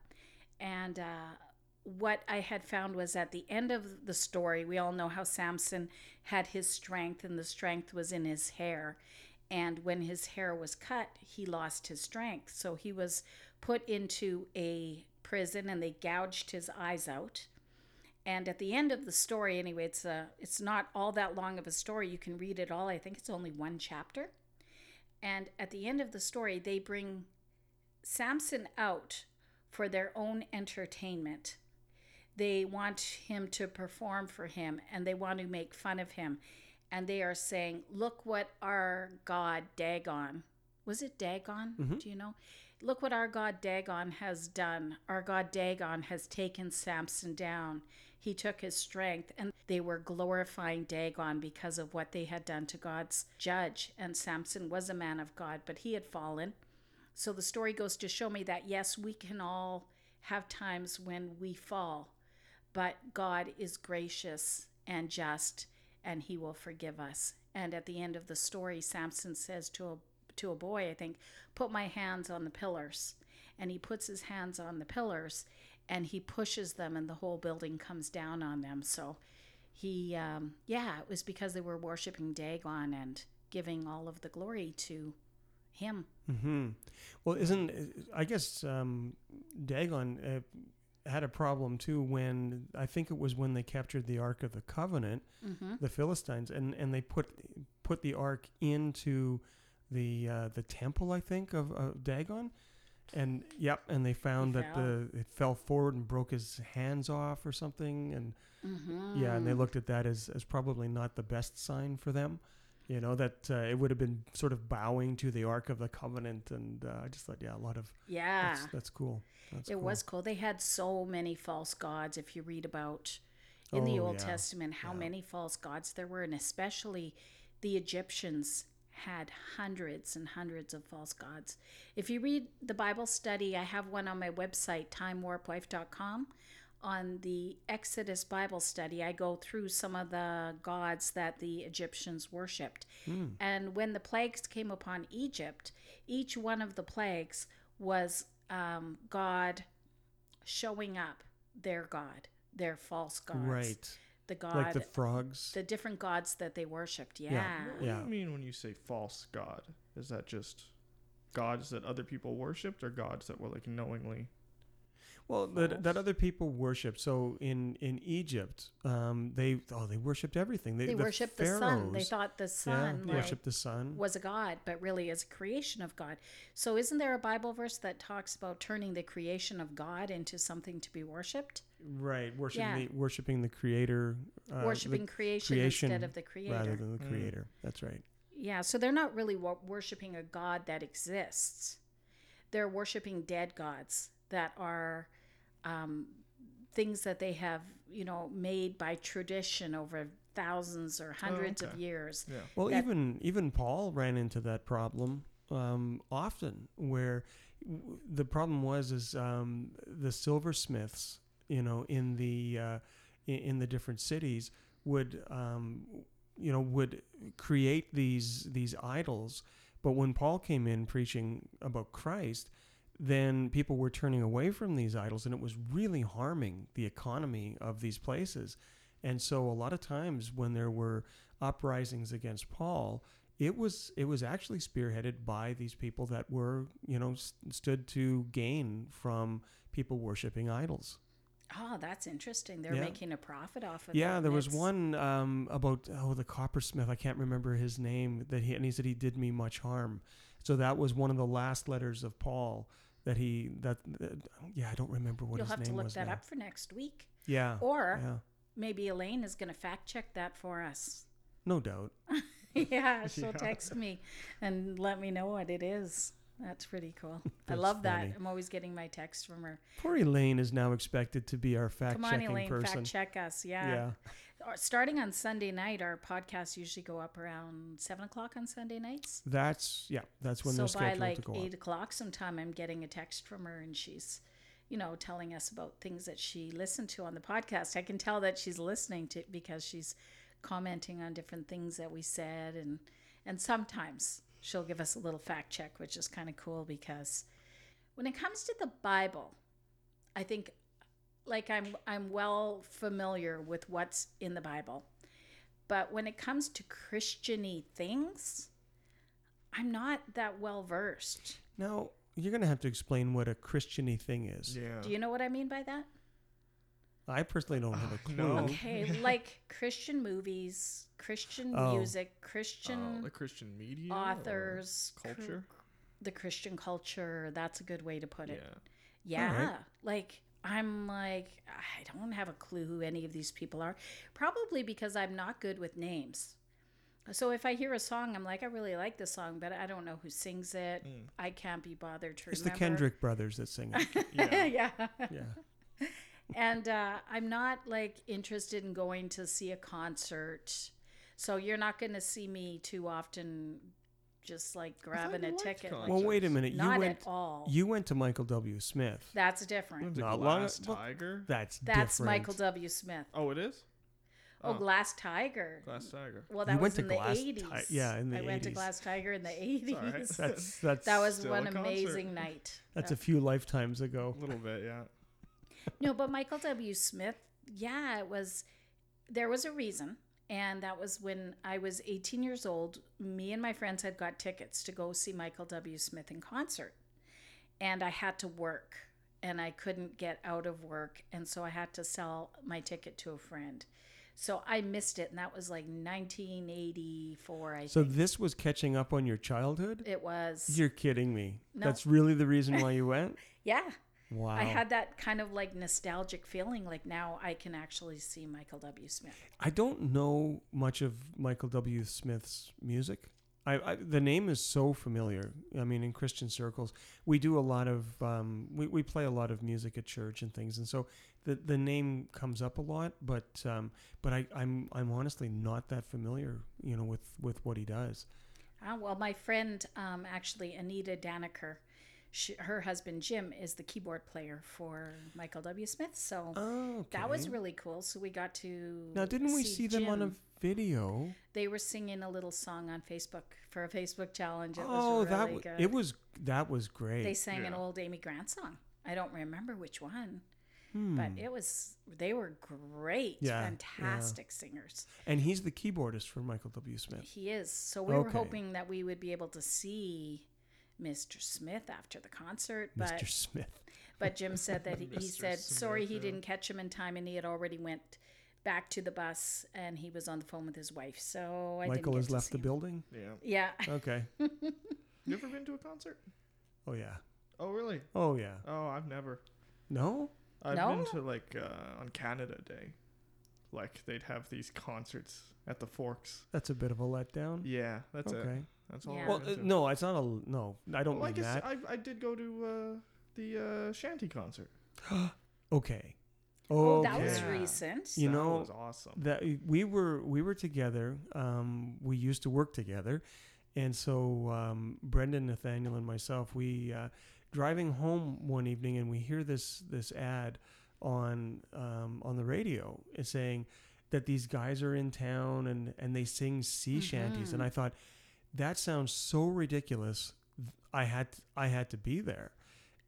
and uh what I had found was at the end of the story, we all know how Samson had his strength, and the strength was in his hair. And when his hair was cut, he lost his strength. So he was put into a prison and they gouged his eyes out. And at the end of the story, anyway, it's a, it's not all that long of a story. You can read it all. I think it's only one chapter. And at the end of the story, they bring Samson out for their own entertainment. They want him to perform for him and they want to make fun of him. And they are saying, Look what our God Dagon, was it Dagon? Mhm. Do you know? Look what our God Dagon has done. Our God Dagon has taken Samson down. He took his strength, and they were glorifying Dagon because of what they had done to God's judge. And Samson was a man of God, but he had fallen. So the story goes to show me that yes, we can all have times when we fall, but God is gracious and just and he will forgive us. And at the end of the story, Samson says to a to a boy, I think, put my hands on the pillars. And he puts his hands on the pillars and he pushes them and the whole building comes down on them. So he um, yeah, it was because they were worshiping Dagon and giving all of the glory to him. hmm Well, isn't I guess um, Dagon uh, had a problem too when I think it was when they captured the Ark of the Covenant, Mm-hmm. the Philistines, and and they put put the Ark into the uh, the temple I think of, of Dagon, and yep, and they found that the it fell forward and broke his hands off or something, and Mm-hmm. yeah, and they looked at that as as probably not the best sign for them. You know that uh, it would have been sort of bowing to the Ark of the Covenant, and uh, I just thought, yeah, a lot of Yeah. that's, that's cool. That's it cool. was cool. They had so many false gods. If you read about in the Oh, Old yeah. Testament, how Yeah. many false gods there were, and especially the Egyptians had hundreds and hundreds of false gods. If you read the Bible study, I have one on my website, timewarpwife.com. On the Exodus Bible study, I go through some of the gods that the Egyptians worshipped. Hmm. And when the plagues came upon Egypt, each one of the plagues was um, God showing up their God, their false gods. right, The God, like the frogs. the, different gods that they worshipped. Yeah. What Yeah. do you mean when you say false god? Is that just gods that other people worshipped or gods that were like knowingly? Well, that, that other people worshipped. So in in Egypt, um, they oh they worshipped everything. They, They the worshipped the sun. They thought the yeah, sun like, worshipped the sun. was a god, but really is a creation of God. So isn't there a Bible verse that talks about turning the creation of God into something to be worshipped? Right, worshiping Yeah. the worshiping the creator, uh, Worshipping creation, creation instead of the creator. rather than the Mm. creator. That's right. Yeah, so they're not really wo- worshiping a god that exists. They're worshiping dead gods that are um, things that they have, you know, made by tradition over thousands or hundreds of okay. years. Yeah. Well, that- even even Paul ran into that problem um, often, where w- the problem was is um, the silversmiths, you know, in the uh, in, in the different cities would um, you know would create these these idols, but when Paul came in preaching about Christ. Then people were turning away from these idols, and it was really harming the economy of these places. And so, a lot of times when there were uprisings against Paul, it was it was actually spearheaded by these people that were you know st- stood to gain from people worshiping idols. Oh, that's interesting. They're Yeah. making a profit off of Yeah, that. there was it's- one um, about oh the coppersmith. I can't remember his name. That he and he said he did me much harm. So that was one of the last letters of Paul that he that, that- yeah I don't remember what You'll his have name to look that now. up for next week. Yeah, Or yeah, maybe Elaine is going to fact check that for us. no doubt. yeah, she'll Yeah. text me and let me know what it is. That's pretty cool. I love funny. that. I'm always getting my text from her. Poor Elaine is now expected to be our fact checking. Come on, checking Elaine, person. fact check us. Yeah. Starting on Sunday night, our podcasts usually go up around seven o'clock on Sunday nights. that's yeah, that's when so they're by scheduled like to go eight up. o'clock sometime i'm getting a text from her and she's you know telling us about things that she listened to on the podcast i can tell that she's listening to because she's commenting on different things that we said and and sometimes she'll give us a little fact check which is kind of cool because when it comes to the bible i think like i'm i'm well familiar with what's in the bible but when it comes to christiany things i'm not that well versed Now you're gonna have to explain what a Christiany thing is. Yeah. do you know what i mean by that I personally don't have a uh, clue. no. okay like christian movies christian Oh. music Oh, christian the Christian media or authors cr- culture. the christian culture that's a good way to put it yeah Alright. like i'm like i don't have a clue who any of these people are probably because i'm not good with names so if i hear a song i'm like i really like this song but i don't know who sings it Mm. i can't be bothered to It's the Kendrick brothers that sing it. Yeah. yeah yeah. and uh, I'm not like interested in going to see a concert. So you're not going to see me too often, just like grabbing a ticket. concerts. Well, wait a minute. not you went. at all. You went to Michael W. Smith. That's different. The Not long- Glass well, Tiger. That's different. That's different. Michael W. Smith. Oh, it is. Oh, Glass Tiger. Glass Tiger. Well, You that went was to in the Glass 80s. Ti- yeah, in the I went to Glass Tiger in the 80s. all right. That's that's that was one amazing night. that's Uh, a few lifetimes ago. A little bit, yeah. No, but Michael W. Smith, yeah, it was. There was a reason, and that was when I was 18 years old. Me and my friends had got tickets to go see Michael W. Smith in concert, and I had to work, and I couldn't get out of work, and so I had to sell my ticket to a friend. So I missed it, and that was like 1984, I So think. this was catching up on your childhood? it was. You're kidding me. No. That's really the reason why you went? yeah. Wow. I had that kind of like nostalgic feeling like now I can actually see Michael W. Smith. I don't know much of Michael W. Smith's music. I, I the name is so familiar. I mean, in Christian circles, we do a lot of um, we we play a lot of music at church and things, and so the the name comes up a lot. But um, but I I'm I'm honestly not that familiar, you know, with with what he does. Ah, well, my friend, um, actually, Anita Daneker, she, her husband Jim is the keyboard player for Michael W. Smith. So Oh, that was really cool. So we got to. now. Didn't we see them on a video? They were singing a little song on Facebook for a Facebook challenge. It oh, was that really w- good. it was that was great. They sang an old Amy Grant song. I don't remember which one, Hmm. but it was. They were great, Yeah, yeah. fantastic singers. and he's the keyboardist for Michael W. Smith. He is. So we were hoping that we would be able to see Mr. Smith after the concert, but Mr. Smith. but Jim said that he, he Mr. said sorry he yeah. didn't catch him in time and he had already went back to the bus and he was on the phone with his wife. So I Michael didn't has left the him. building. Yeah. Yeah. Okay. You ever been to a concert? Oh yeah. Oh, really? Oh yeah. Oh, I've never. No. I've No? been to like uh, on Canada Day. Like they'd have these concerts at the Forks. That's a bit of a letdown. Yeah, that's it. Okay. That's all. Yeah. Well, uh, no, it's not a no. I don't Well, I mean guess that. I, I did go to uh, the uh, Shanty concert. okay. Oh, Okay. that was recent. You that know, was awesome. that we were we were together. Um, we used to work together, and so um, Brendan, Nathaniel, and myself, we uh, driving home one evening, and we hear this this ad on um, on the radio it's saying that these guys are in town and and they sing sea shanties, and Mhm. I thought that sounds so ridiculous. I had I had to be there.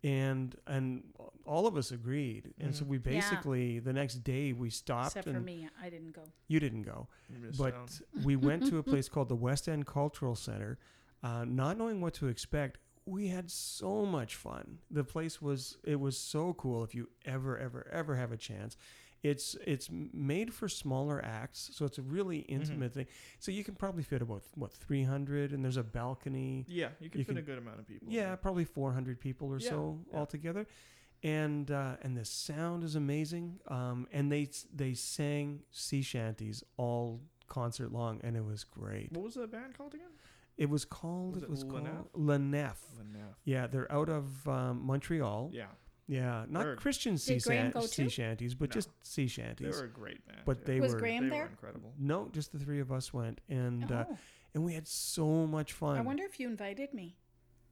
And and all of us agreed, and so Mhm. we Yeah. basically the next day we stopped Except and for me, I didn't go. you didn't go, You but out. we went to a place called the West End Cultural Center, uh, not knowing what to expect. we had so much fun. The place was it was so cool. If you ever ever ever have a chance, it's it's made for smaller acts, so it's a really Mm-hmm. intimate thing. So you can probably fit about what three hundred, and there's a balcony. Yeah, you can You fit can- a good amount of people. Yeah, probably four hundred people or Yeah, so yeah. altogether. And uh, and the sound is amazing. Um, and they they sang sea shanties all concert long, and it was great. What was the band called again? It was called. Was it it was La Nef? called La Nef. Lenef. Yeah, they're out of um, Montreal. Yeah, Yeah, not They're- Christian sea, Graham san- go sea too? shanties, but No. just sea shanties. they shanties. were a great band. but yeah. they Was were Graham they there? were incredible. no, just the three of us went, and uh, oh, and we had so much fun. I wonder if you invited me.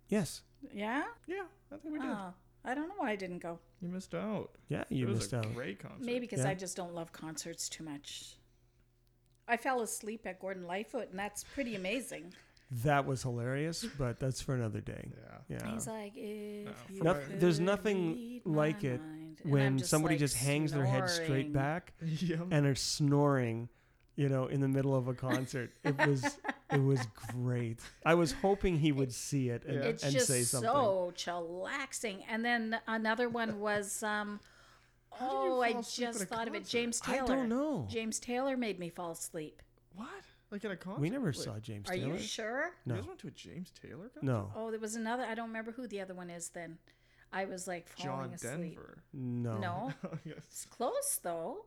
yes, Yeah? Yeah, I think we did. Oh, I don't know why I didn't go. You missed out. yeah, you it was missed a out. great concert. Maybe because Yeah. I just don't love concerts too much. I fell asleep at Gordon Lightfoot, and that's pretty amazing. That was hilarious, but that's for another day. Yeah. Yeah. He's like, if No. you could there's nothing read like my it mind. When just, somebody like, just hangs their head straight back yeah. and are snoring, you know, in the middle of a concert. It was it was great. I was hoping he would see it and, Yeah. It's and just say something. so chillaxing. And then another one was, um, oh, I fall asleep at just a thought of it. concert? James I Taylor. don't know. James Taylor made me fall asleep. what? Like at a concert? We never Wait, saw James Are Taylor. you sure? No. You No, guys went to a James Taylor concert? no, Oh, there was another. I don't remember who the other one is. Then I was like falling John asleep. Denver. no. No, Oh, yes. it's close though.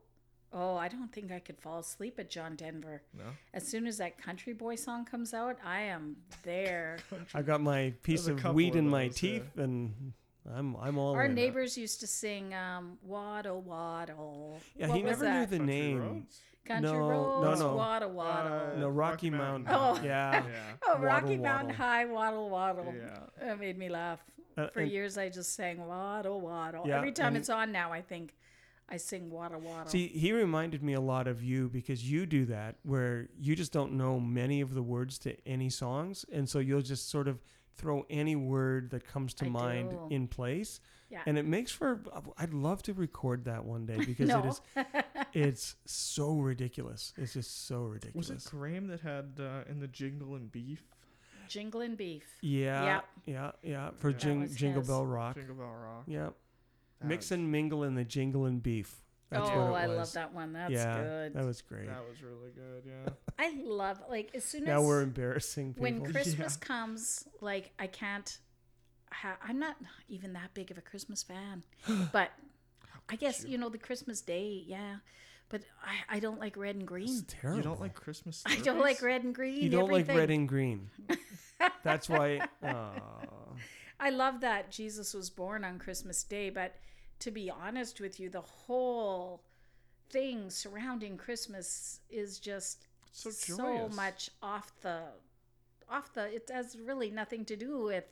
Oh, I don't think I could fall asleep at John Denver. No. As soon as that country boy song comes out, I am there. I got my piece a of weed of in my those, teeth, and I'm I'm all Our in. neighbors used to sing um, "Waddle Waddle." Yeah, What he never that? knew the Country name. Roads? Country No, no, roads, no. waddle waddle. Uh, No, Rocky Rocky Mountain. Mountain. Oh. Yeah. Yeah. oh, Waddle Rocky Mountain Waddle. High, waddle waddle. Yeah. That made me laugh. Uh, For and- years, I just sang waddle waddle. Yeah, Every time it's on now, I think I sing waddle waddle. See, he reminded me a lot of you because you do that where you just don't know many of the words to any songs. And so you'll just sort of throw any word that comes to I mind do. in place. Yeah. And it makes for, I'd love to record that one day because no. it is, it's so ridiculous. It's just so ridiculous. Was ridiculous. it Graham that had uh, in the Jingle and Beef? Jingling beef. Yeah, Yeah. yeah, yeah. For That jing, Jingle his. Bell Rock. Jingle Bell Rock. Yeah. That Mix was- and mingle in the jingle and beef. That's oh, what it I love that one. That's yeah, good. that was great. That was really good. Yeah. I love like as soon as Now we're embarrassing people. when Christmas Yeah. comes, like I can't. Ha- I'm not even that big of a Christmas fan, but I guess you? you know the Christmas day, yeah. But I, I don't like red and It's green. terrible. You don't like Christmas? I don't like red and green. You don't everything. like red and green. That's why. Aw. I love that Jesus was born on Christmas Day, but to be honest with you, the whole thing surrounding Christmas is just So so much off the off the it has really nothing to do with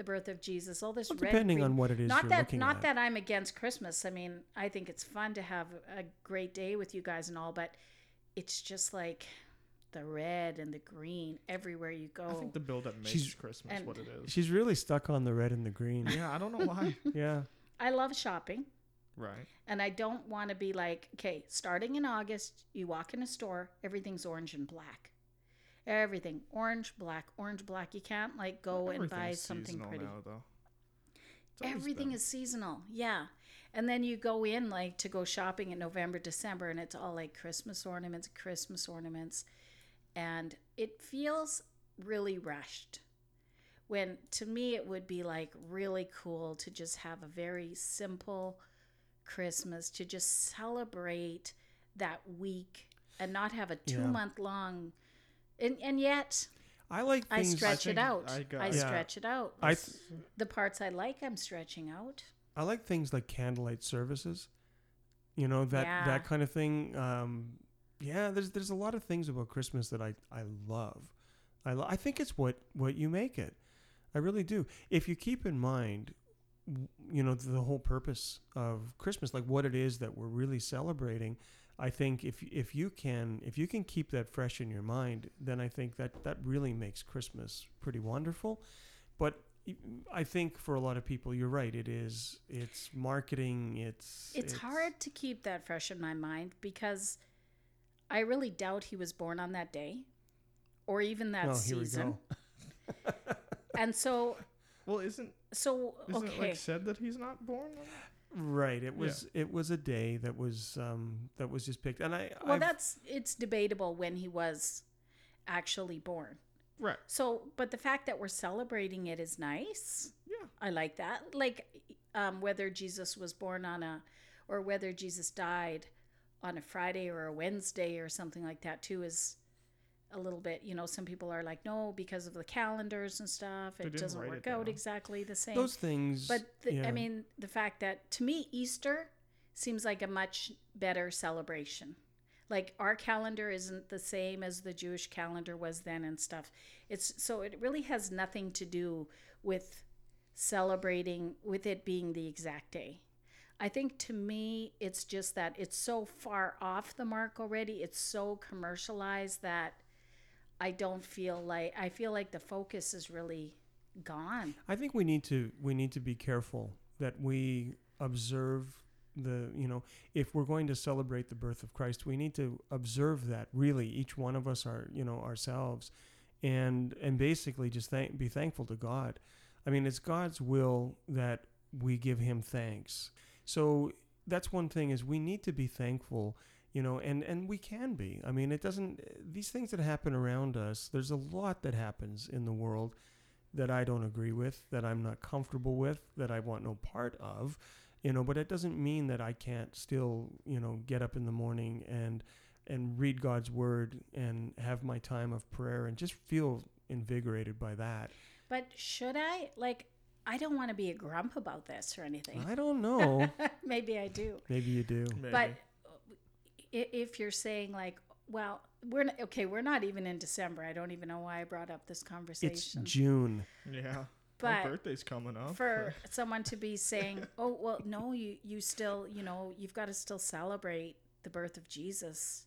the birth of Jesus. All this Well, red depending green- on what it is not you're that looking not at. that I'm against Christmas. I mean, I think it's fun to have a great day with you guys and all, but it's just like the red and the green everywhere you go. I think the build up makes She's- Christmas and- what it is. She's really stuck on the red and the green. yeah, I don't know why. yeah. I love shopping. right. And I don't want to be like, okay, starting in August, you walk in a store, everything's orange and black. Everything orange, black, orange, black. You can't like go and buy something pretty. Now, though. It's always Everything been. is seasonal. Yeah. And then you go in like to go shopping in November, December, and it's all like Christmas ornaments, Christmas ornaments. And it feels really rushed. When to me, it would be like really cool to just have a very simple Christmas, to just celebrate that week and not have a Yeah. two month long. And, and yet, I like I things. stretch it out. I I, Yeah. stretch it out. I th- the parts I like, I'm stretching out. I like things like candlelight services. You know that Yeah. that kind of thing. Um, yeah, there's there's a lot of things about Christmas that I I love. I lo- I think it's what what you make it. I really do. If you keep in mind, w- you know the whole purpose of Christmas, like what it is that we're really celebrating. I think if if you can if you can keep that fresh in your mind, then I think that that really makes Christmas pretty wonderful. But I think for a lot of people, you're right. It is. It's marketing. It's. It's hard to keep that fresh in my mind because I really doubt he was born on that day or even that Oh, here we season. go. And so Well, isn't So isn't okay, it like said that he's not born? On- Right. It was it was a day that was um that was just picked, and I well, I've- that's it's debatable when he was actually born. Right. So, but the fact that we're celebrating it is nice. Yeah. I like that. Like, um, whether Jesus was born on a, or whether Jesus died on a Friday or a Wednesday or something like that too is a little bit. You know, some people are like, no, because of the calendars and stuff, it doesn't work it out exactly the same. those things. But the, yeah. I mean, the fact that to me Easter seems like a much better celebration. Like our calendar isn't the same as the Jewish calendar was then and stuff. It's so it really has nothing to do with celebrating with it being the exact day. I think to me it's just that it's so far off the mark already. It's so commercialized that I don't feel like I feel like the focus is really gone. I think we need to we need to be careful that we observe the you know if we're going to celebrate the birth of Christ we need to observe that really each one of us are you know ourselves and and basically just thank be thankful to God. I mean it's God's will that we give him thanks. So that's one thing is we need to be thankful you know and and we can be i mean it doesn't these things that happen around us there's a lot that happens in the world that I don't agree with, that I'm not comfortable with, that I want no part of, you know, but it doesn't mean that I can't still, you know, get up in the morning and and read God's word and have my time of prayer and just feel invigorated by that. But should I? Like, I don't want to be a grump about this or anything. I don't know. Maybe I do. Maybe you do. Maybe. But i- if you're saying, like, well, we're not, okay, we're not even in December. I don't even know why I brought up this conversation. It's. June. yeah, but my birthday's coming up. for someone to be saying, "Oh, well, no, you you still, you know, you've got to still celebrate the birth of Jesus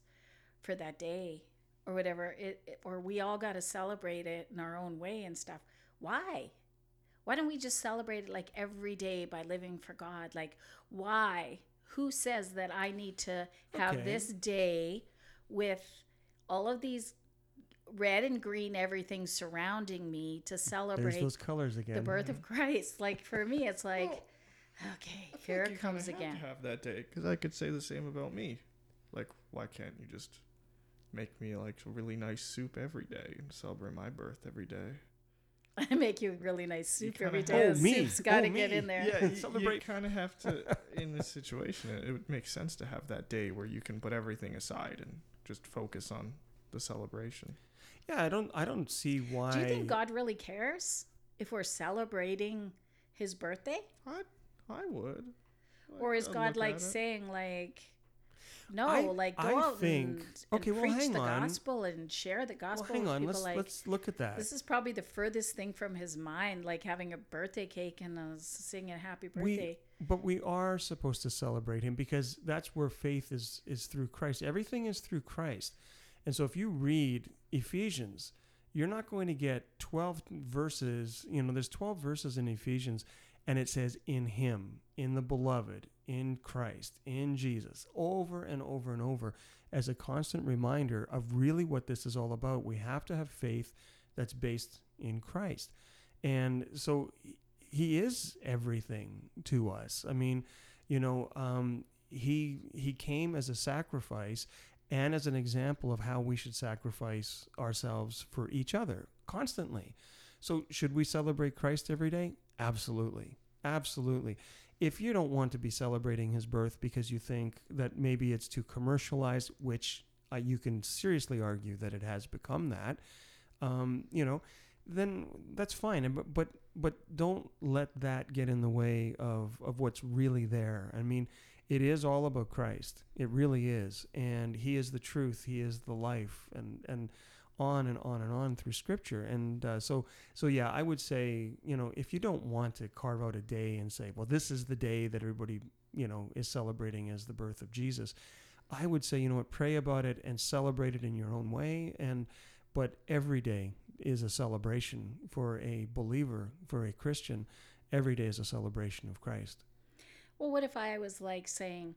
for that day or whatever it, it- or we all got to celebrate it in our own way and stuff." Why? Why don't we just celebrate it like every day by living for God? Like why? Who says that I need to have Okay. this day with all of these red and green everything surrounding me to There's celebrate those colors again. the birth of Christ. Like for me, it's like, Well, okay, here like it you comes have to again. Have that day because I could say the same about me. Like, why can't you just make me like a really nice soup every day and celebrate my birth every day? I make you a really nice soup kinda every have- day. Oh, The me. Soup's got to Oh, get in there. Yeah, you, you Celebrate. kind of have to in this situation. It, it would make sense to have that day where you can put everything aside and just focus on the celebration. Yeah, I don't I don't see why Do you think God really cares if we're celebrating His birthday, I I would. or is God like saying like? No, I- like go I out think- and, and okay, well, preach the on. gospel and share the gospel. Well, hang on, let's like let's look at that. this is probably the furthest thing from his mind, like having a birthday cake and uh, singing happy birthday. We, but we are supposed to celebrate him because that's where faith is is through Christ. Everything is through Christ. And so if you read Ephesians, you're not going to get 12 verses, you know, there's 12 verses in Ephesians and it says in him, in the beloved, in Christ, in Jesus, over and over and over as a constant reminder of really what this is all about. We have to have faith that's based in Christ. And so he is everything to us. I mean, you know, um, he he came as a sacrifice and as an example of how we should sacrifice ourselves for each other constantly. So, should we celebrate Christ every day? Absolutely, absolutely. If you don't want to be celebrating his birth because you think that maybe it's too commercialized, which uh, you can seriously argue that it has become that, um, you know, then that's fine. But but but don't let that get in the way of of what's really there. I mean, it is all about Christ. It really is, and He is the truth. He is the life, and and on and on and on through Scripture. And uh, so so yeah, I would say you know if you don't want to carve out a day and say, well, this is the day that everybody you know is celebrating as the birth of Jesus. I would say, you know what, pray about it and celebrate it in your own way. And but every day is a celebration for a believer, for a Christian. Every day is a celebration of Christ. Well, what if I was like saying,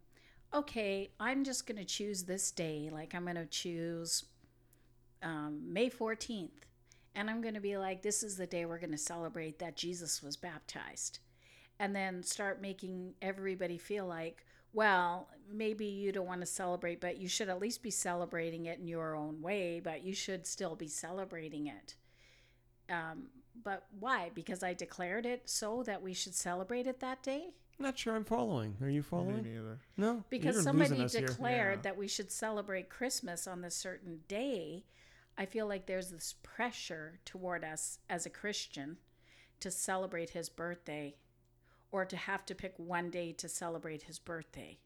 okay, I'm just going to choose this day. Like, I'm going to choose um, May 14th. and I'm going to be like, this is the day we're going to celebrate that Jesus was baptized. And then start making everybody feel like, well, maybe you don't want to celebrate, but you should at least be celebrating it in your own way, but you should still be celebrating it. Um, but why? Because I declared it so that we should celebrate it that day? Not sure I'm following. Are you following? Me following? neither. No. Because you're somebody losing us here. declared Yeah. that we should celebrate Christmas on this certain day. I feel like there's this pressure toward us as a Christian to celebrate his birthday or to have to pick one day to celebrate his birthday.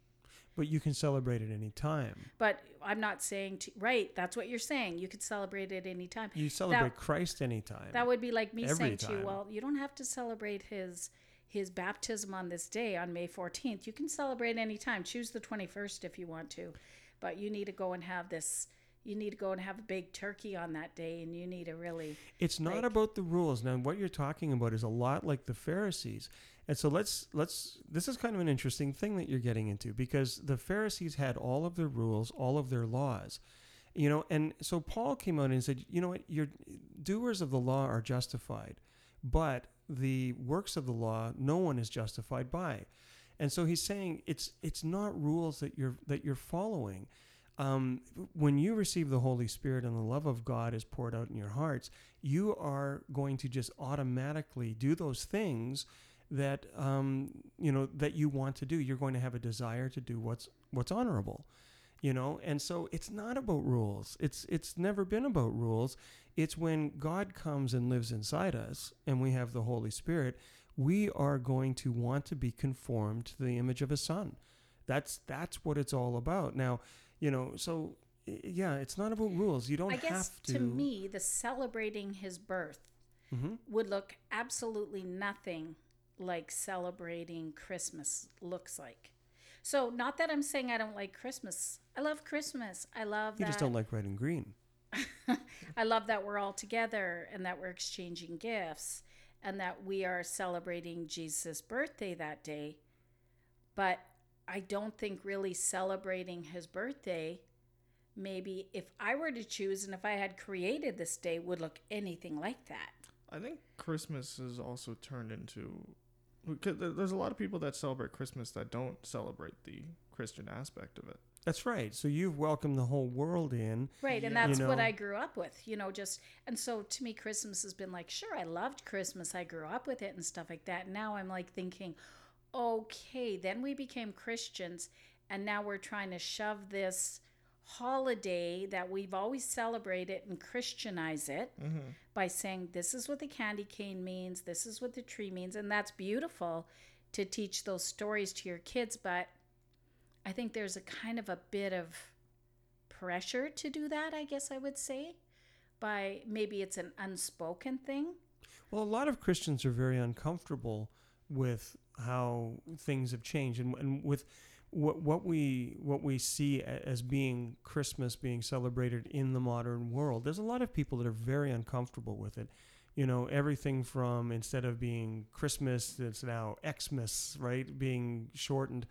But you can celebrate at any time. But I'm not saying to, right, that's what you're saying. You could celebrate at any time. You celebrate Christ anytime. That would be like me Every saying to you, well, you don't have to celebrate his his baptism on this day on May 14th. You can celebrate any time. Choose the 21st if you want to. But you need to go and have this you need to go and have a big turkey on that day and you need to really It's not Like- about the rules. Now, what you're talking about is a lot like the Pharisees. And so let's let's this is kind of an interesting thing that you're getting into because the Pharisees had all of their rules, all of their laws. You know, and so Paul came out and said, "You know what? Your doers of the law are justified, but the works of the law no one is justified by." And so he's saying it's it's not rules that you're that you're following. Um, when you receive the Holy Spirit and the love of God is poured out in your hearts, you are going to just automatically do those things that um, you know that you want to do. You're going to have a desire to do what's what's honorable, you know. And so it's not about rules. It's it's never been about rules. It's when God comes and lives inside us, and we have the Holy Spirit. We are going to want to be conformed to the image of His Son. That's that's what it's all about. Now, you know, so yeah, it's not about rules. You don't I guess have to. to me the celebrating his birth Mhm. would look absolutely nothing like celebrating Christmas looks like. So not that I'm saying I don't like Christmas. I love Christmas. I love You that just don't like red and green. I love that we're all together and that we're exchanging gifts and that we are celebrating Jesus' birthday that day. But I don't think really celebrating his birthday, maybe if I were to choose and if I had created this day, would look anything like that. I think Christmas is also turned into. There's a lot of people that celebrate Christmas that don't celebrate the Christian aspect of it. That's right. So you've welcomed the whole world in. Right, and that's You what. I grew up with, you know, just and so to me Christmas has been like, sure, I loved Christmas. I grew up with it and stuff like that. Now I'm like thinking, okay, then we became Christians and now we're trying to shove this holiday that we've always celebrated and Christianize it Mm-hmm. by saying this is what the candy cane means, this is what the tree means, and that's beautiful to teach those stories to your kids, but I think there's a kind of a bit of pressure to do that, I guess I would say. By maybe it's an unspoken thing. Well, a lot of Christians are very uncomfortable with how things have changed and, and with what what we what we see as being Christmas being celebrated in the modern world. There's a lot of people that are very uncomfortable with it. You know, everything from instead of being Christmas, it's now Xmas, right? Being shortened.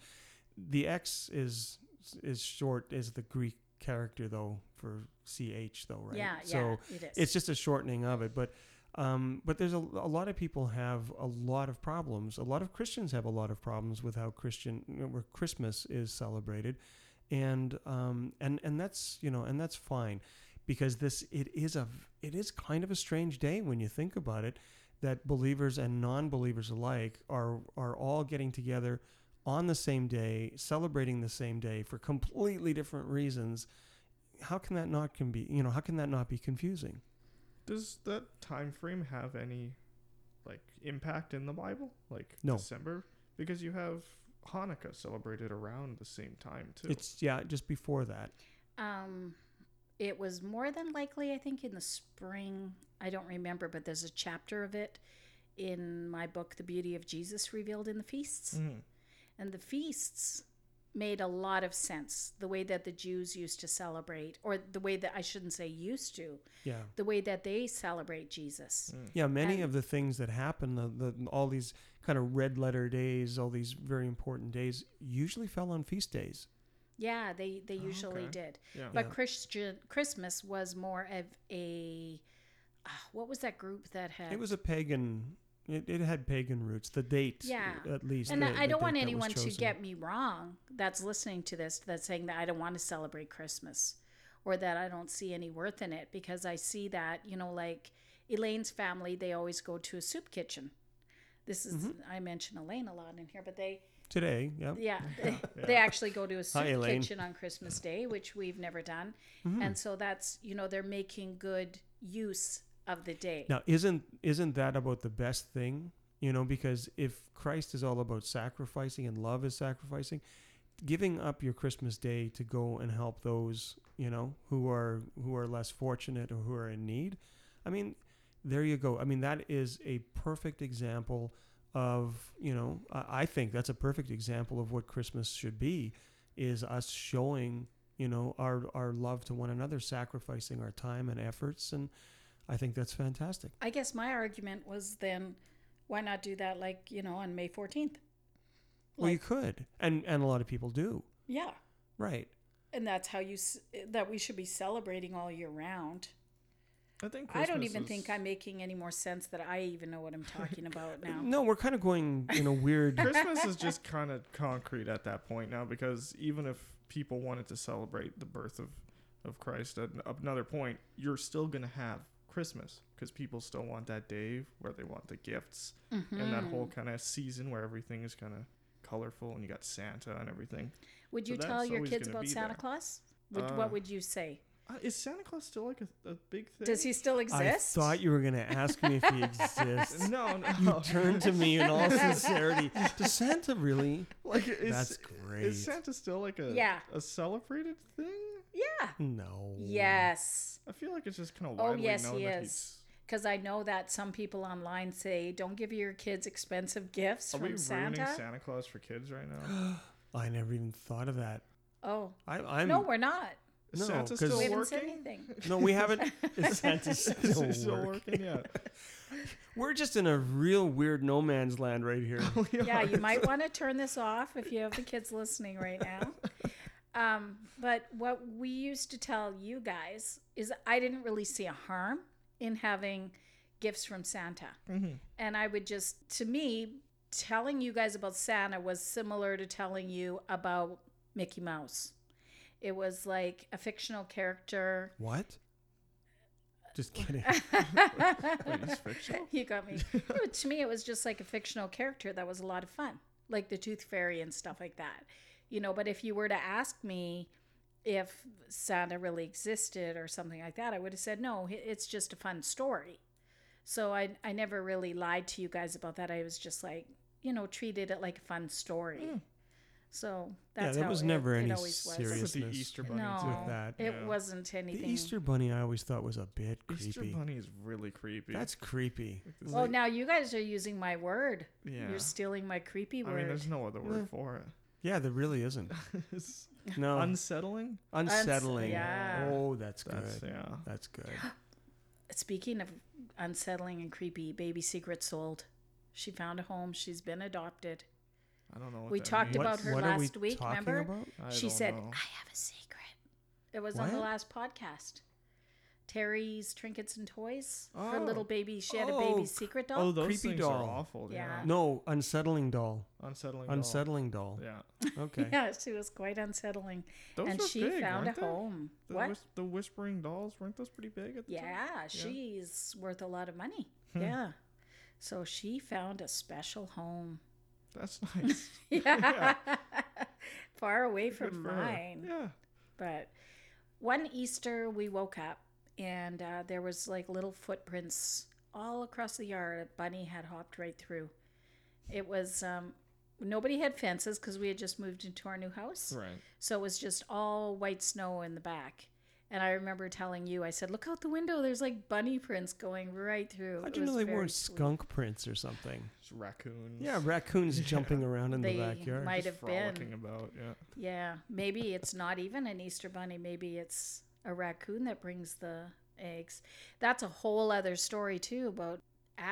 The X is is short is the Greek character though for ch though, right? Yeah, so yeah, it is. it's just a shortening of it but um, but there's a, a lot of people have a lot of problems. A lot of christians have a lot of problems with how christian where christmas is celebrated. And um, and and that's you know and that's fine because this it is a it is kind of a strange day when you think about it that believers and non-believers alike are are all getting together on the same day celebrating the same day for completely different reasons. How can that not can be you know how can that not be confusing Does that time frame have any like impact in the Bible? Like No. December? Because you have Hanukkah celebrated around the same time too. It's yeah, just before that. Um, it was more than likely, I think, in the spring. I don't remember, but there's a chapter of it in my book, The Beauty of Jesus Revealed in the Feasts. Mhm. And the feasts made a lot of sense. The way that the Jews used to celebrate, or the way that I shouldn't say used to, Yeah. the way that they celebrate Jesus. Yeah, many And- of the things that happen, the, the all these kind of red letter days, all these very important days, usually fell on feast days. Yeah, they, they Oh, usually okay. did. Yeah. But Yeah. Christian Christmas was more of a ah, what was that group that had? It was a pagan. It, it had pagan roots. The date, Yeah. at least. and the- I don't want date that was anyone to get me wrong that's listening to this that's saying that I don't want to celebrate Christmas or that I don't see any worth in it because I see that, you know, like Elaine's family, they always go to a soup kitchen. This is, Mm-hmm. I mention Elaine a lot in here, but they, today. Yeah. yeah, they, they actually go to a soup Elaine. kitchen on Christmas Day, which we've never done. Mm-hmm. And so that's, you know, they're making good use of the day. Now, isn't isn't that about the best thing? You know, because if Christ is all about sacrificing and love is sacrificing, giving up your Christmas day to go and help those you know who are who are less fortunate or who are in need. I mean, there you go. I mean, that is a perfect example of you know. I, think that's a perfect example of what Christmas should be, is us showing you know our our love to one another, sacrificing our time and efforts and. I think that's fantastic. I guess my argument was then, why not do that like, you know, on May 14th? well, you could, and and a lot of people do, Yeah. right? And that's how you, that we should be celebrating all year round. I think I don't even is- think I'm making any more sense that I even know what I'm talking about now. No, we're kind of going in a weird. Christmas is just kind of concrete at that point now because even if people wanted to celebrate the birth of, of Christ at another point, you're still going to have Christmas because people still want that day where they want the gifts and that Mm-hmm. whole kind of season where everything is kind of colorful and you got Santa and everything. Would So you tell your kids about Santa there. Claus? Would, Uh, what would you say? Uh, is Santa Claus still like a, a big thing? Does he still exist? I thought you were going to ask me if he exists. No, no. You turned to me in all sincerity. Does Santa really? like is, That's great. Is Santa still like a Yeah. a celebrated thing? Yeah. No. Yes. I feel like it's just kind of widely Oh, widely yes, known he that is. Because I know that some people online say, don't give your kids expensive gifts he's. Are we Santa. ruining Santa Claus for kids right now? I never even thought of that. oh, I, I'm no, we're not. Is No, Santa 'cause- still We haven't said working? anything. no, we haven't. Is Santa still, still working? working? Yeah. We're just in a real weird no man's land right here. Yeah, you might want to turn this off if you have the kids listening right now. Um, but what we used to tell you guys is I didn't really see a harm in having gifts from Santa. Mhm. And I would just, to me, telling you guys about Santa was similar to telling you about Mickey Mouse. It was like a fictional character. What? Just kidding. Wait, you got me. To me, it was just like a fictional character that was a lot of fun, like the Tooth Fairy and stuff like that. You know, but if you were to ask me if Santa really existed or something like that, I would have said no. It's just a fun story. So I I never really lied to you guys about that. I was just like, you know, treated it like a fun story. Hmm. So yeah, that's there how was it, never it any always was. serious- With the seriousness Easter bunny No, too. with that. it Yeah. wasn't anything. The. Easter bunny I always thought was a bit Easter creepy. bunny is really creepy. That's creepy. It's Oh, like- now you guys are using my word. yeah. You're stealing my creepy I word. mean, there's no other word for it. Yeah, there really isn't. It's No, unsettling. unsettling. yeah. Oh, that's good. That's yeah. That's good. Speaking of unsettling and creepy, baby secret sold. She found a home. She's been adopted. I don't know. What We that talked means. about her what are we last week, remember? about? I she don't said, know. I have a secret. It was on the last podcast. Terry's Trinkets and Toys. Her Oh. little baby, she had a Oh, baby secret doll. "Oh, those Creepy things doll. are awful." Yeah. Yeah. No, unsettling doll. Unsettling. doll. Unsettling doll. Yeah. Okay. yeah, she was quite unsettling. Those and were she big, found a weren't they? home. The, what? whis- the whispering dolls weren't those pretty big at the time? Yeah, she's worth a lot of money. Hmm. Yeah. So she found a special home. That's nice. Yeah. Far away Good from for her. mine. Yeah. But one Easter, we woke up and uh, there was like little footprints all across the yard. A bunny had hopped right through. It was, um, nobody had fences because we had just moved into our new house. Right. So it was just all white snow in the back. And I remember telling you, I said, look out the window. There's like bunny prints going right through. How'd It you know they very weren't sweet. skunk prints or something? Just raccoons. Yeah, raccoons jumping around in They the backyard. might Just have been. frolicking about. Yeah. Yeah, maybe it's not even an Easter bunny. Maybe it's a raccoon that brings the eggs. That's a whole other story too about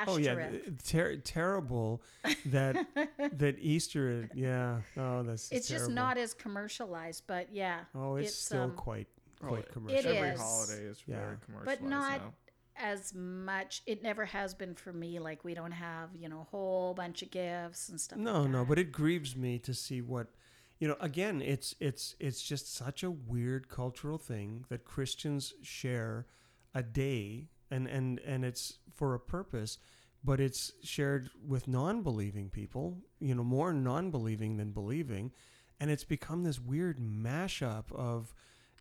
Oh yeah, ter- terrible that that Easter. Yeah, oh that's it's just not as commercialized, but yeah. Oh, it's, it's, still um, quite Oh, quite it- commercial. It Every is. holiday is Yeah. very commercialized But not now. as much. It never has been for me. Like we don't have, you know, a whole bunch of gifts and stuff. No, like no, but it grieves me to see what you know, again, it's it's it's just such a weird cultural thing that Christians share a day and and and it's for a purpose, but it's shared with non-believing people, you know, more non-believing than believing, and it's become this weird mashup of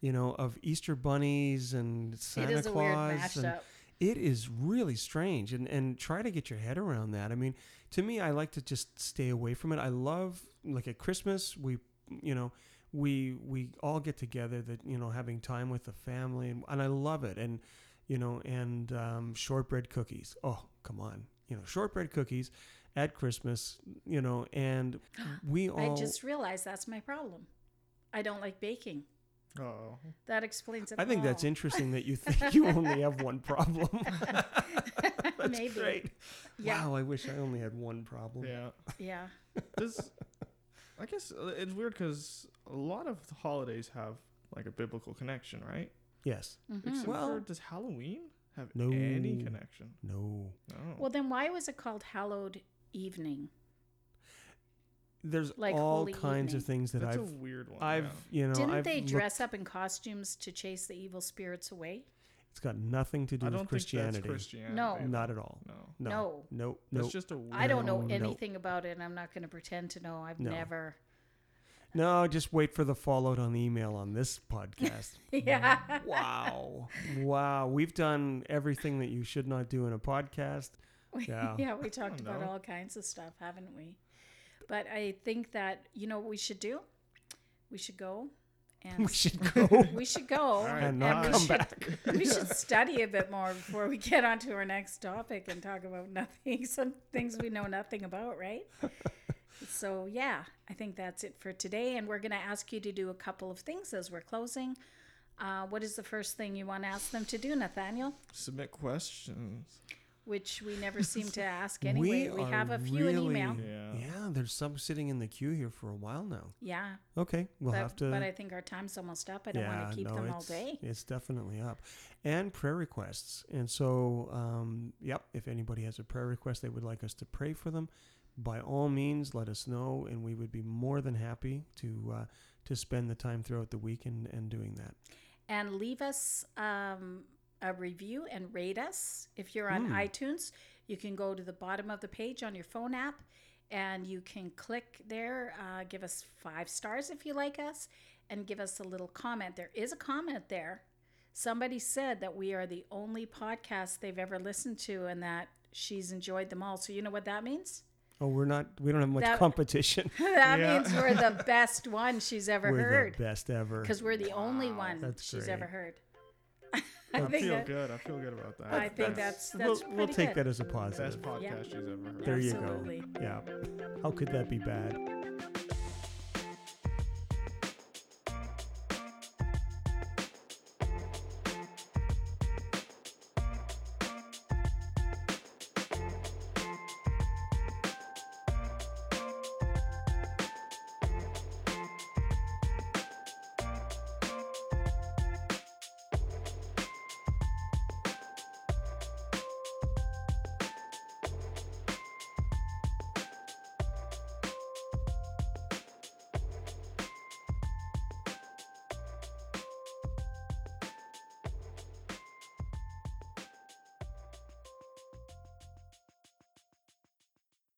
you know, of Easter bunnies and Santa it is a Claus and. It is really strange and and try to get your head around that. I mean to me i like to just stay away from it. I love like at christmas we you know we we all get together that you know having time with the family and, and i love it. And you know and um, shortbread cookies. Oh come on. You know shortbread cookies at christmas you know and we all I just realized that's my problem. I don't like baking. Oh, That explains it. I think that's interesting that you think you only have one problem. That's Maybe. great. Yeah. Wow, I wish I only had one problem. yeah. Yeah. This, I guess uh, it's weird because a lot of the holidays have like a biblical connection, right? Yes. Mhm. Except Well- for does Halloween have No. any connection? No. No. Well, then why was it called Hallowed Evening? There's Like all Holy kinds of things that That's a I've weird one. I've yeah. you know Didn't I've they looked- dress up in costumes to chase the evil spirits away? It's got nothing to do I with don't think Christianity. that's Christianity. No. Not at all. No. No. No. No. That's No. just a weird I don't know No, no. anything about it, and I'm not going to pretend to know. I've No. never. No, just wait for the fallout on the email on this podcast. Yeah. wow. Wow. We've done everything that you should not do in a podcast. Yeah. yeah, we talked about know. all kinds of stuff, haven't we? But I think that you know what we should do. We should go, and We should go we should go, right, and and not we come should, back. we should study a bit more before we get on to our next topic and talk about nothing, some things we know nothing about, right? So yeah, I think that's it for today, and we're going to ask you to do a couple of things as we're closing. Uh, what is the first thing you want to ask them to do, Nathaniel? Submit questions. Which we never seem to ask anyway. We, are have a few in email. Yeah. Yeah, there's some sitting in the queue here for a while now. Yeah, Okay, we'll but, have to. but I think our time's almost up. I don't want to keep no, them all it's- day. It's definitely up. And prayer requests. And so, um, yep, if anybody has a prayer request they would like us to pray for them, by all means, let us know, and we would be more than happy to uh, to spend the time throughout the week and, and doing that. and leave us um, a review and rate us. If you're on Hmm. iTunes, you can go to the bottom of the page on your phone app and you can click there, uh, give us five stars if you like us, and give us a little comment. There is a comment there. Somebody said that we are the only podcast they've ever listened to and that she's enjoyed them all. So, you know what that means? Oh, we're not. We don't have much That- competition. that Yeah. means we're the best one she's ever we're heard. the best ever. Because we're the only one she's great. ever heard. I, think feel that- good. I feel good about that. I think that's that's we'll, pretty we'll take good. that as a best positive. podcast Yeah. she's ever heard. There Absolutely. you go. Yeah. How could that be bad?